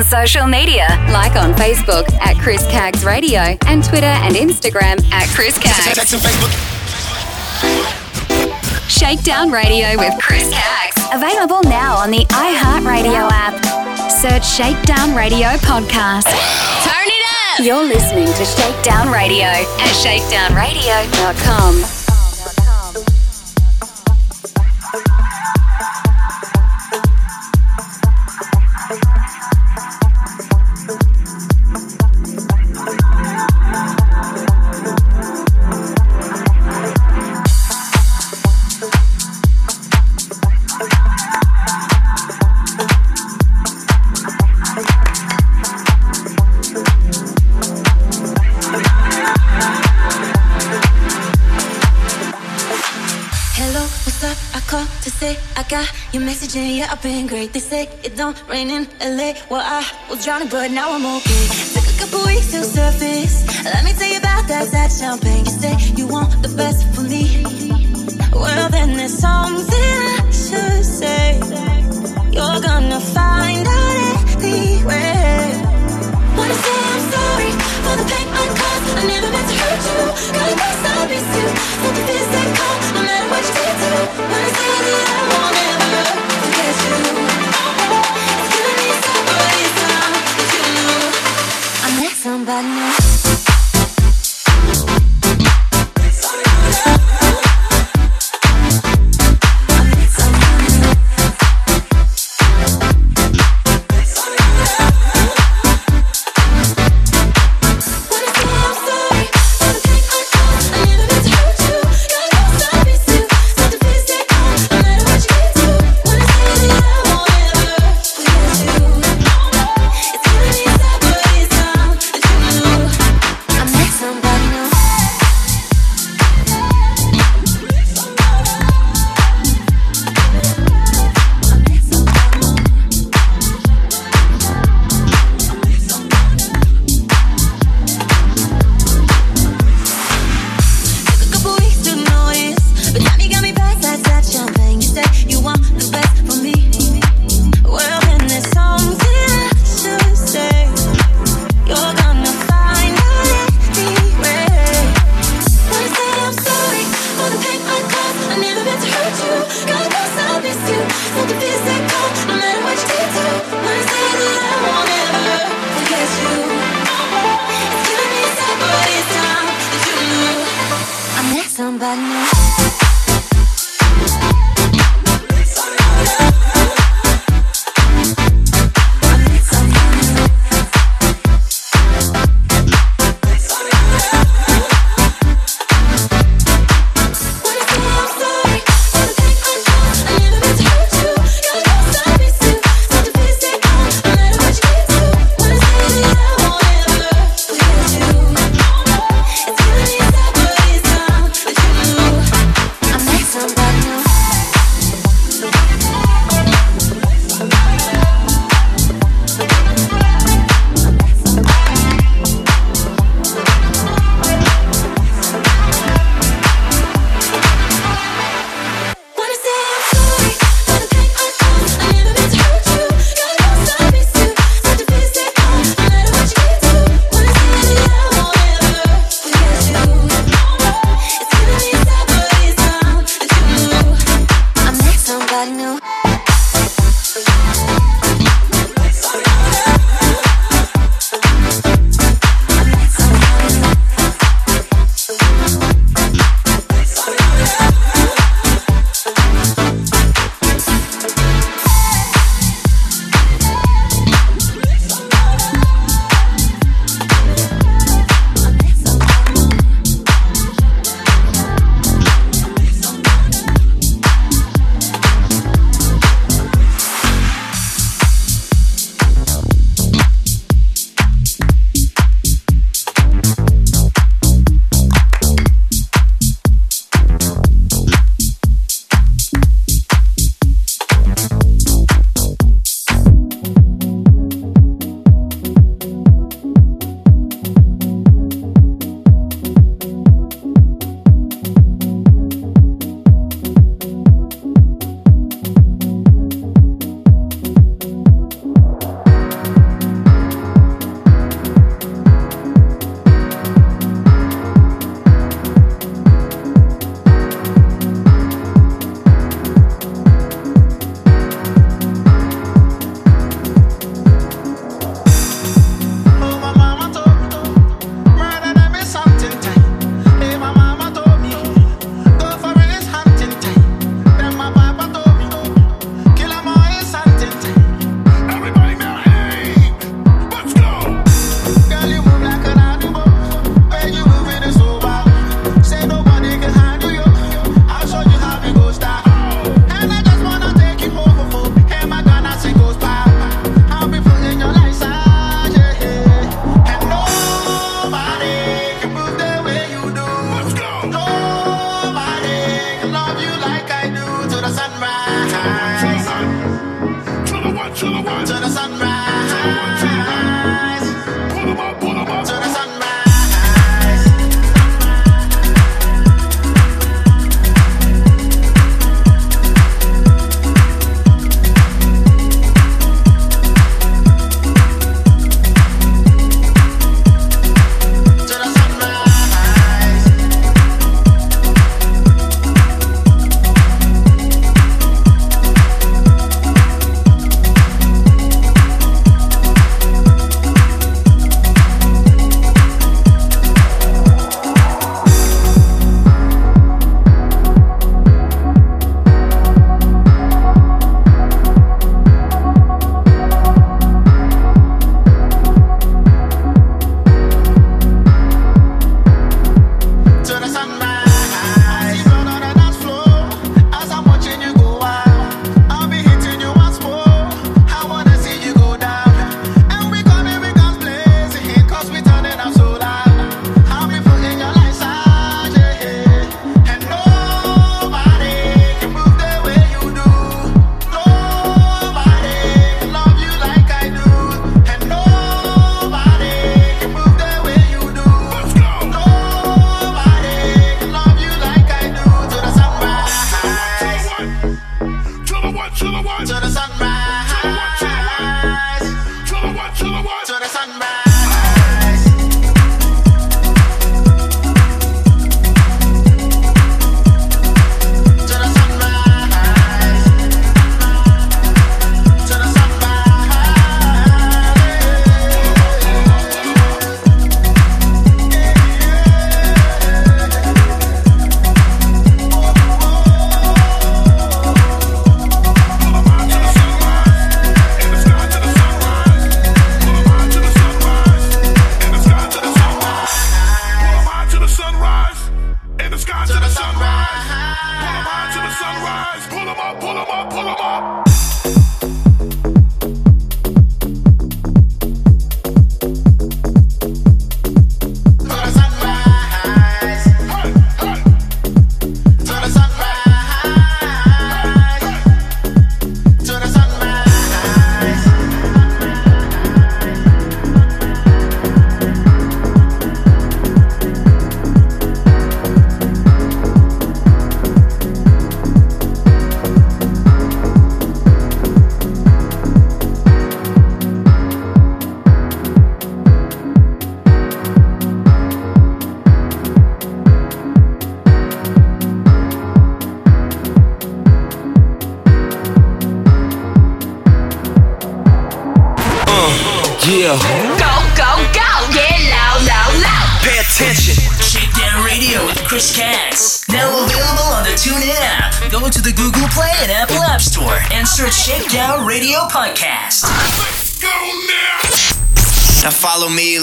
social media, like on Facebook at Chris Caggs Radio and Twitter and Instagram at Chris Caggs. Shakedown Radio with Chris Caggs. Available now on the iHeartRadio app. Search Shakedown Radio Podcast. Turn it up! You're listening to Shakedown Radio at shakedownradio.com. say it don't rain in LA. Well, I was drowning, but now I'm okay. Took a couple weeks to surface. Let me tell you about that, that champagne.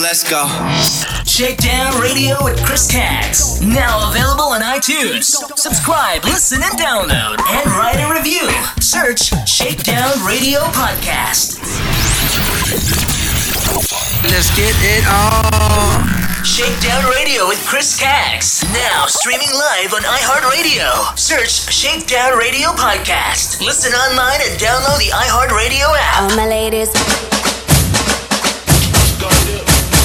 Let's go. Shakedown Radio with Chris Caggs. Now available on iTunes. Subscribe, listen, and download, and write a review. Search Shakedown Radio Podcast. Let's get it on. Shakedown Radio with Chris Caggs. Now streaming live on iHeartRadio. Search Shakedown Radio Podcast. Listen online and download the iHeartRadio app. All my ladies.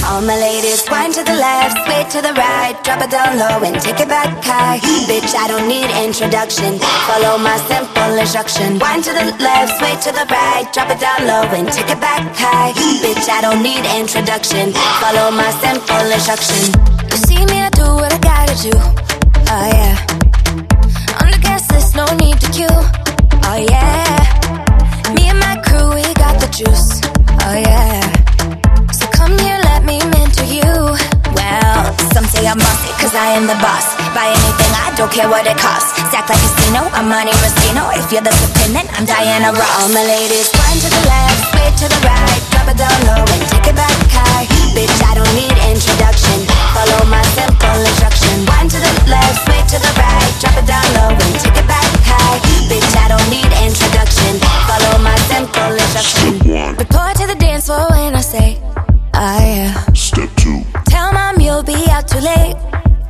All my ladies, wind to the left, sway to the right, drop it down low and take it back high. Bitch, I don't need introduction. Follow my simple instruction. Wind to the left, sway to the right, drop it down low and take it back high. Bitch, I don't need introduction. Follow my simple instruction. You see me, I do what I gotta do. Oh yeah. On the gas list, no need to queue. Oh yeah. Me and my crew, we got the juice. Oh yeah. I'm bossy, cause I am the boss. Buy anything, I don't care what it costs. Stack like a casino, I'm Monte Rustino. If you're the supreme, then I'm Diana Ross. All my ladies, wind to the left, sway to the right, drop it down low and take it back high. Bitch, I don't need introduction. Follow my simple instruction. Wind to the left, sway to the right, drop it down low and take it back high. Bitch, I don't need introduction. Follow my simple instruction. Report to the dance floor when I say, oh yeah. Step two. Tell mom you'll be out too late.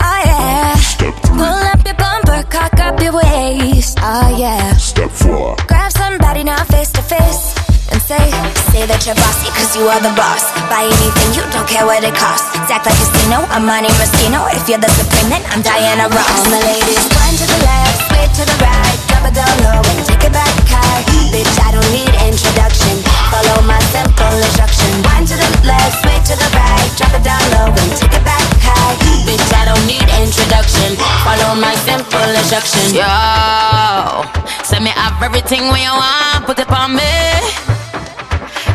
Oh yeah. Step three. Pull up your bumper, cock up your waist. Oh yeah. Step four. Grab somebody now face to face. And say, say that you're bossy, cause you are the boss. Buy anything, you don't care what it costs. Act like a casino, I'm Monte Rustino. If you're the supreme, then I'm Diana Ross. All my ladies, wind to the left, sway to the right, drop it down low and take it back high. Bitch, I don't need introduction. Follow my simple instruction. Wind to the left, sway to the right, drop it down low and take it back high. Bitch, I don't need introduction. Follow my simple instruction. Yo, send me up everything when you want, put it on me.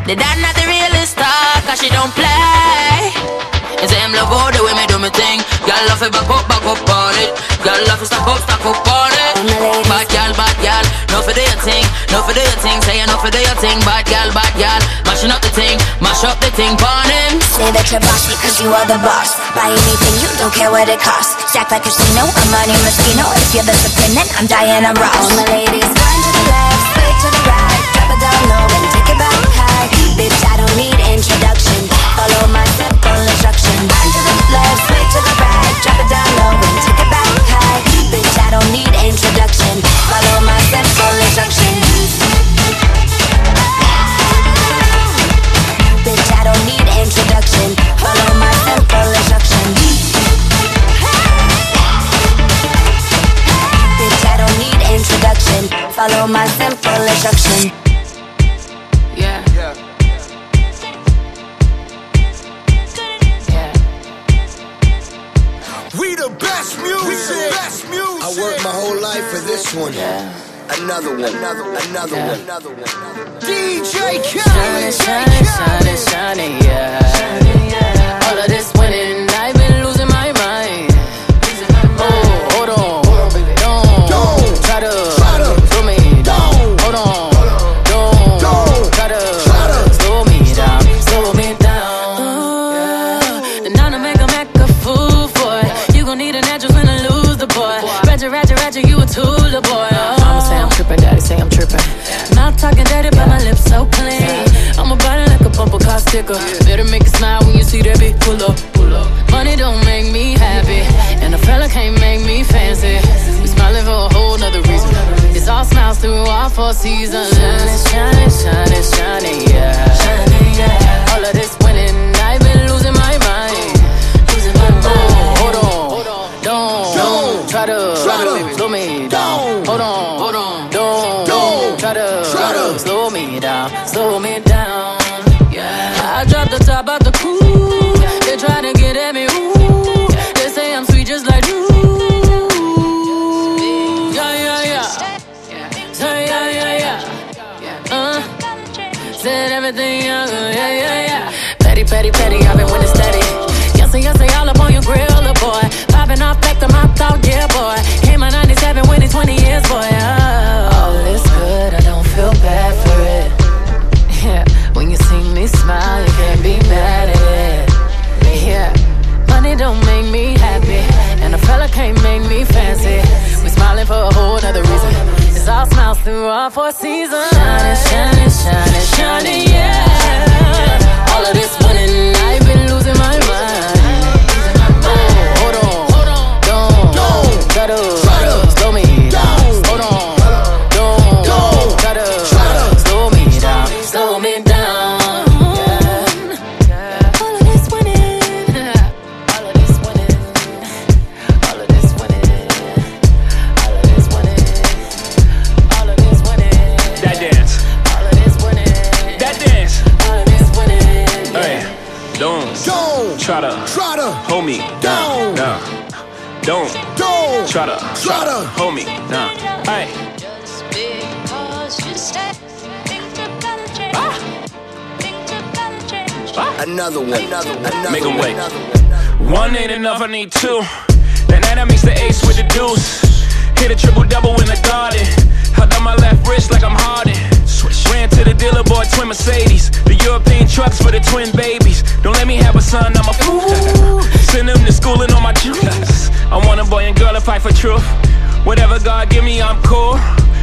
The dad not the realest star, cause she don't play. And say, I'm love all the way me do me thing. Girl, love it back up, back up on it. Girl, love it stack up, stack up on it. Bad girl, bad girl, no for do your thing, no for do your thing. Say, no for do your thing. Bad girl, bad girl, mashing up the thing, mash up the thing, pon him. Say that you're bossy cause you are the boss. Buy anything, you don't care what it costs. Stack like casino, I'm Monte Rustino. If you're the supreme, then I'm Diana Ross. All my ladies, wind to the left, sway to the right, drop it down low and take it back high. Bitch, I don't need introduction. Follow my simple instruction. To the left, to the right, drop it down low and take it back high. Bitch, I don't need introduction. Follow my simple instruction. Bitch, I don't need introduction. Follow my simple. Bitch, I don't need introduction. Follow my simple instruction. The best music. best music. I worked my whole life for this one. Another one. Another one. Another one. Another one. DJ Khaled. shining, shining, shining, yeah. All of this winning, I've talking dirty, but my lips so clean. I'm a body like a bumper car sticker. Better make it smile when you see that big pull up. Money don't make me happy, and a fella can't make me fancy. We smiling for a whole nother reason. It's all smiles through all four seasons. Shining, shining, shining, shining, yeah. All of this winning, down, slow me down. Yeah, I dropped the top out the coupe. They try to get at me, ooh. They say I'm sweet just like you. Yeah, yeah, yeah. Say yeah, yeah, yeah. Uh, said everything young, yeah, yeah, yeah. petty petty, petty, I've been winning steady. Yes, yes, say all up on your grill, boy. Popping off back to my thought, yeah, boy. Came out 97, winning 20 years, boy. Fancy. We smiling for a whole nother reason. It's all smiles through all four seasons. Shining, shining, shining, shining, yeah. All of this winning, I've been losing my mind. Oh, hold on, don't, try to Don't try to try to hold me down. Hey. Another one. Another one. Another Make 'em one. wait. One. One ain't enough, I need two. That night I mix the ace with the deuce. Hit a triple double in the garden. Held on my left wrist like I'm Harden. Ran to the dealer, bought twin Mercedes. The European trucks for the twin babies. Don't let me have a son, I'm a fool. Send them to school and on my juice. I want a boy and girl to fight for truth. Whatever God give me, I'm cool.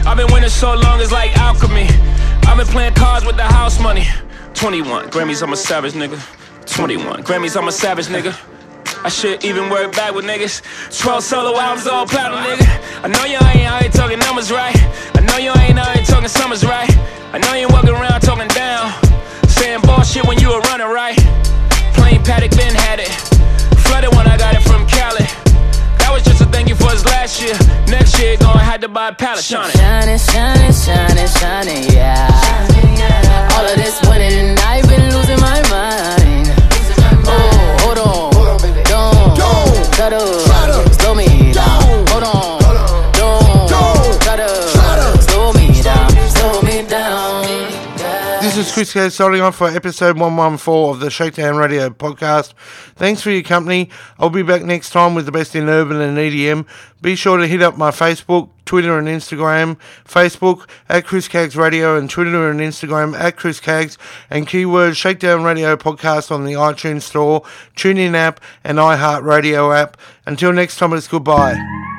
I've been winning so long, it's like alchemy. I've been playing cards with the house money. 21 Grammys, I'm a savage nigga. 21 Grammys, I'm a savage nigga. I should even work back with niggas. 12 solo albums, all platinum, nigga. I know you ain't out here talking numbers right. I know you ain't out here talking summers right. I know you ain't walking around talking down. Saying bullshit when you were running right. Plain Patek Ben had it. Flooded when I got it from Cali. That was just a thank you for his last year. Next year, gonna have to buy a pallet. Shining. Shining, shining, shining, shining, yeah. All of this winning, I've been losing my mind. Oh, hold on, don't try to slow me is Chris Caggs signing off for episode 114 of the Shakedown Radio podcast. Thanks for your company. I'll be back next time with the best in urban and EDM. Be sure to hit up my Facebook, Twitter and Instagram. Facebook at Chris Caggs Radio and Twitter and Instagram at Chris Caggs and keyword Shakedown Radio podcast on the iTunes Store, TuneIn app and iHeartRadio app. Until next time, it's goodbye.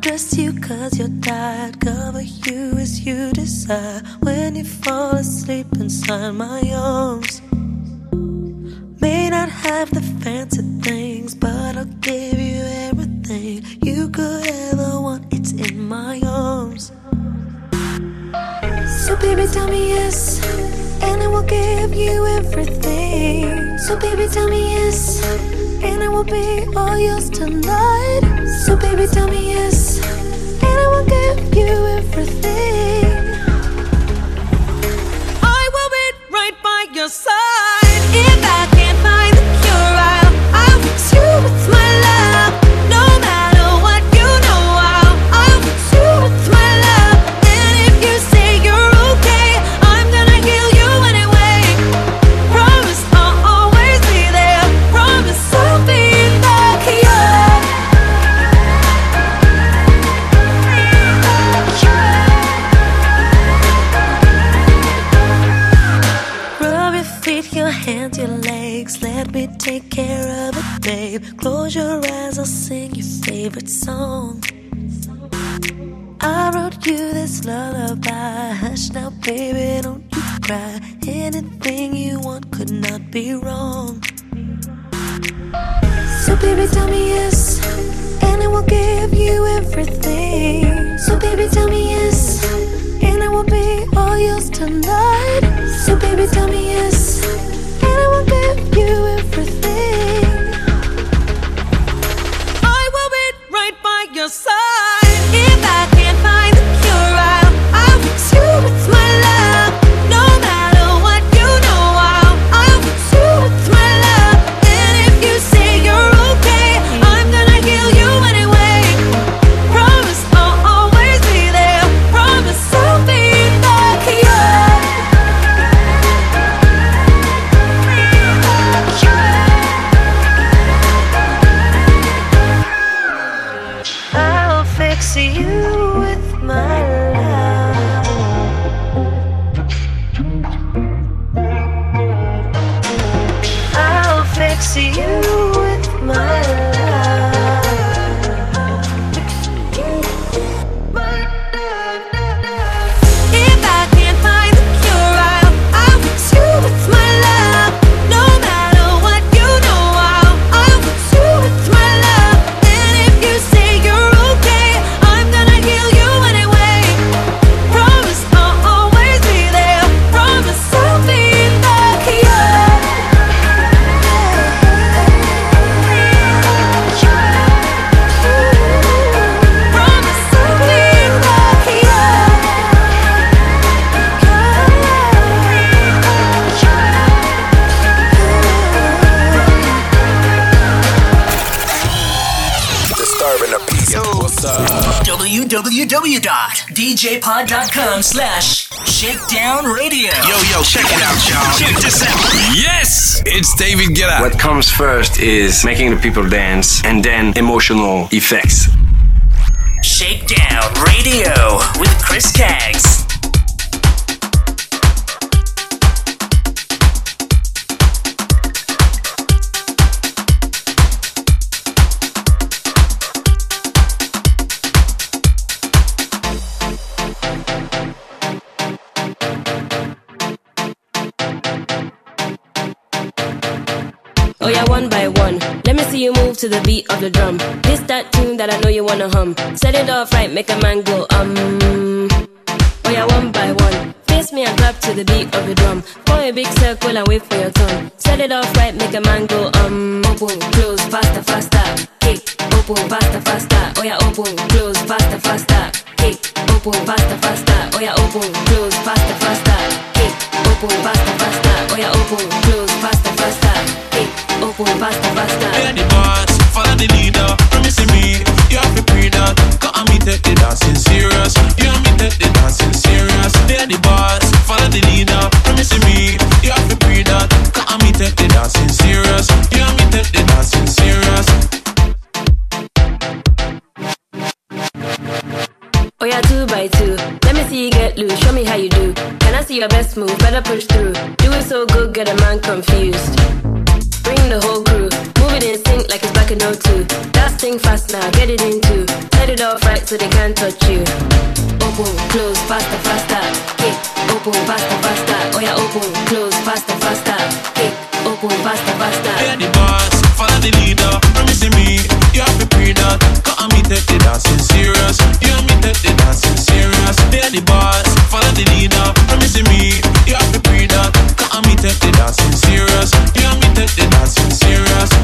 I'll you cause you're tired. Cover you as you desire. When you fall asleep inside my arms. May not have the fancy things, but I'll give you everything you could ever want. It's in my arms. So baby, tell me yes, and I will give you everything. So baby, tell me yes, and I will be all yours tonight. So baby, tell me yes, and I will give you everything. I will be right by your side. Anything you want could not be wrong. So, baby, tell me yes, and I will give you everything. So, baby, tell me yes, and I will be all yours tonight. So, baby, tell me first is making the people dance and then emotional effects. Shakedown radio with Chris Caggs. To the beat of the drum. This that tune that I know you wanna hum. Set it off right, make a man go um. Oh yeah, one by one. Face me and clap to the beat of the drum. Form a big circle and wait for your turn. Set it off right, make a man go um. Open, close, faster, faster. Kick, open, faster, faster. Oh yeah, open, close, faster, faster. Kick, open, faster, faster. Oh yeah, open, close, faster, faster. Kick, open, faster, faster. Oh yeah, open, close, dancing serious. You and me take the dancing serious. They're the boss, follow the leader. Promising me, you have to pre that. Cause me take the dancing serious. You and me take the dancing serious. Oh yeah, two by two. Let me see you get loose. Show me how you do. Can I see your best move? Better push through. Do it so good, get a man confused. Bring the whole crew. It in sync like it's back in 02. That thing fast now, get it into. Set it off right so they can't touch you. Open, close, faster, faster. Kick, open, faster, faster. Oh yeah, open, close, faster, faster. Kick, open, faster, faster. You're the boss, follow the leader. Promising me, you have to pre that. Cause me take the dancing serious. You and me take the dancing serious. They're the boss, follow the leader. Promising me, you have to pre that. Cause me take the dancing serious. You and me take the dancing serious.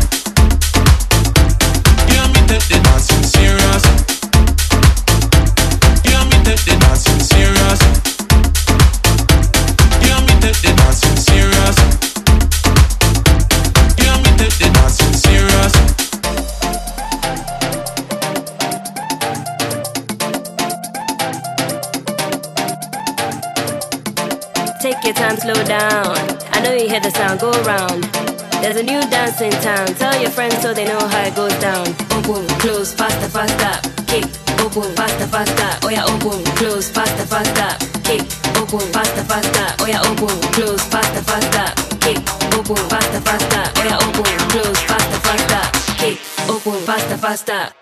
Take your time, slow down. I know you hear the sound, go around. There's a new dance in town. Tell your friends so they know how it goes down. Open, close, faster, faster. Kick, open, faster, faster. Oh yeah, open, close, faster, faster. Kick, open, faster, faster. Oh yeah, open, close, faster, faster. Kick, open, faster, faster. Oh yeah, open, close, faster, faster. Kick, open, faster, faster.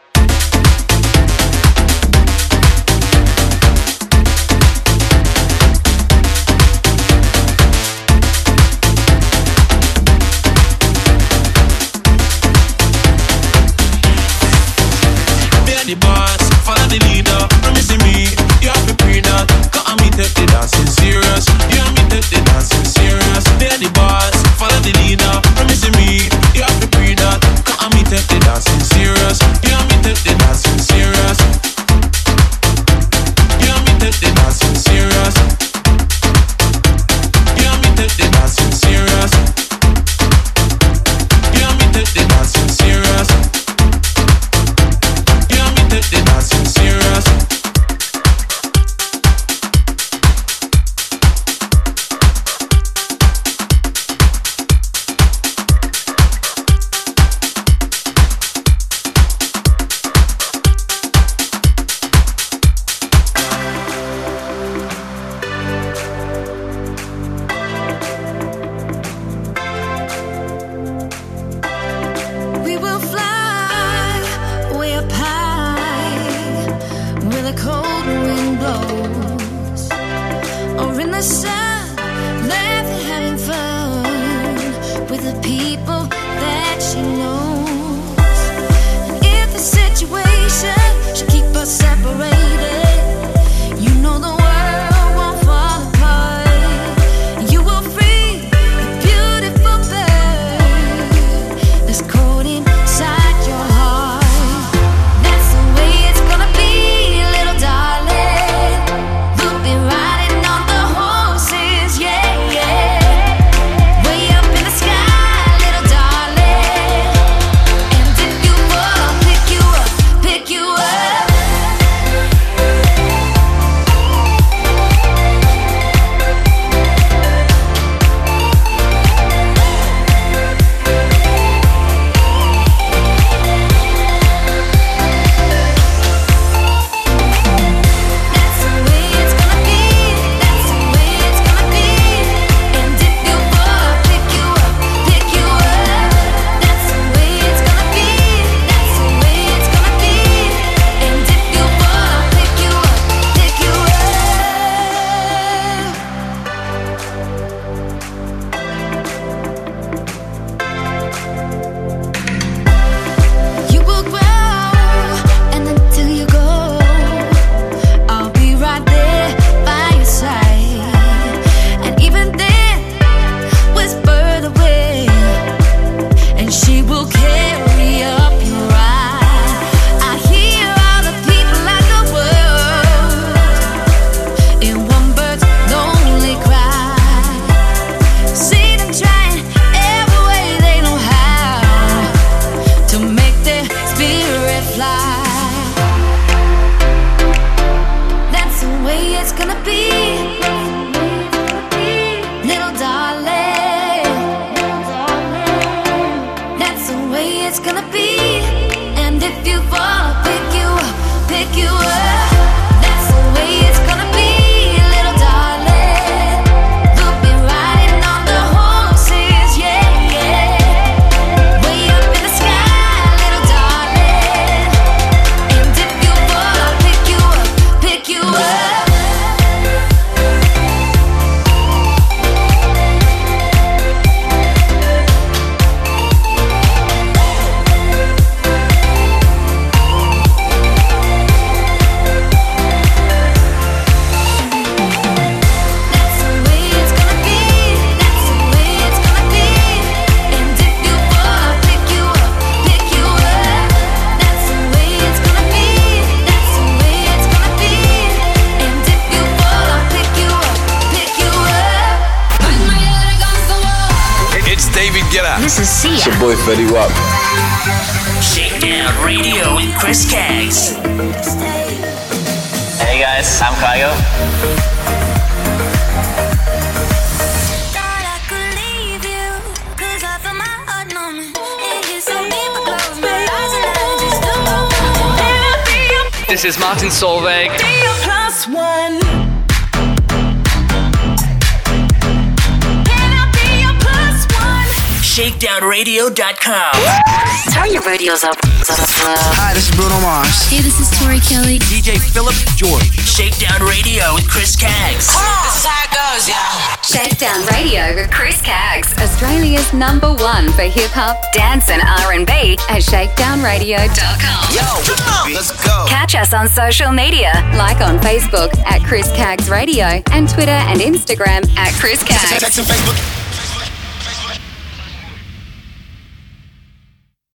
For hip hop, dance, and R&B at ShakedownRadio.com. Yo, let's go. Catch us on social media, like on Facebook at Chris Caggs Radio and Twitter and Instagram at Chris Caggs. Text and Facebook.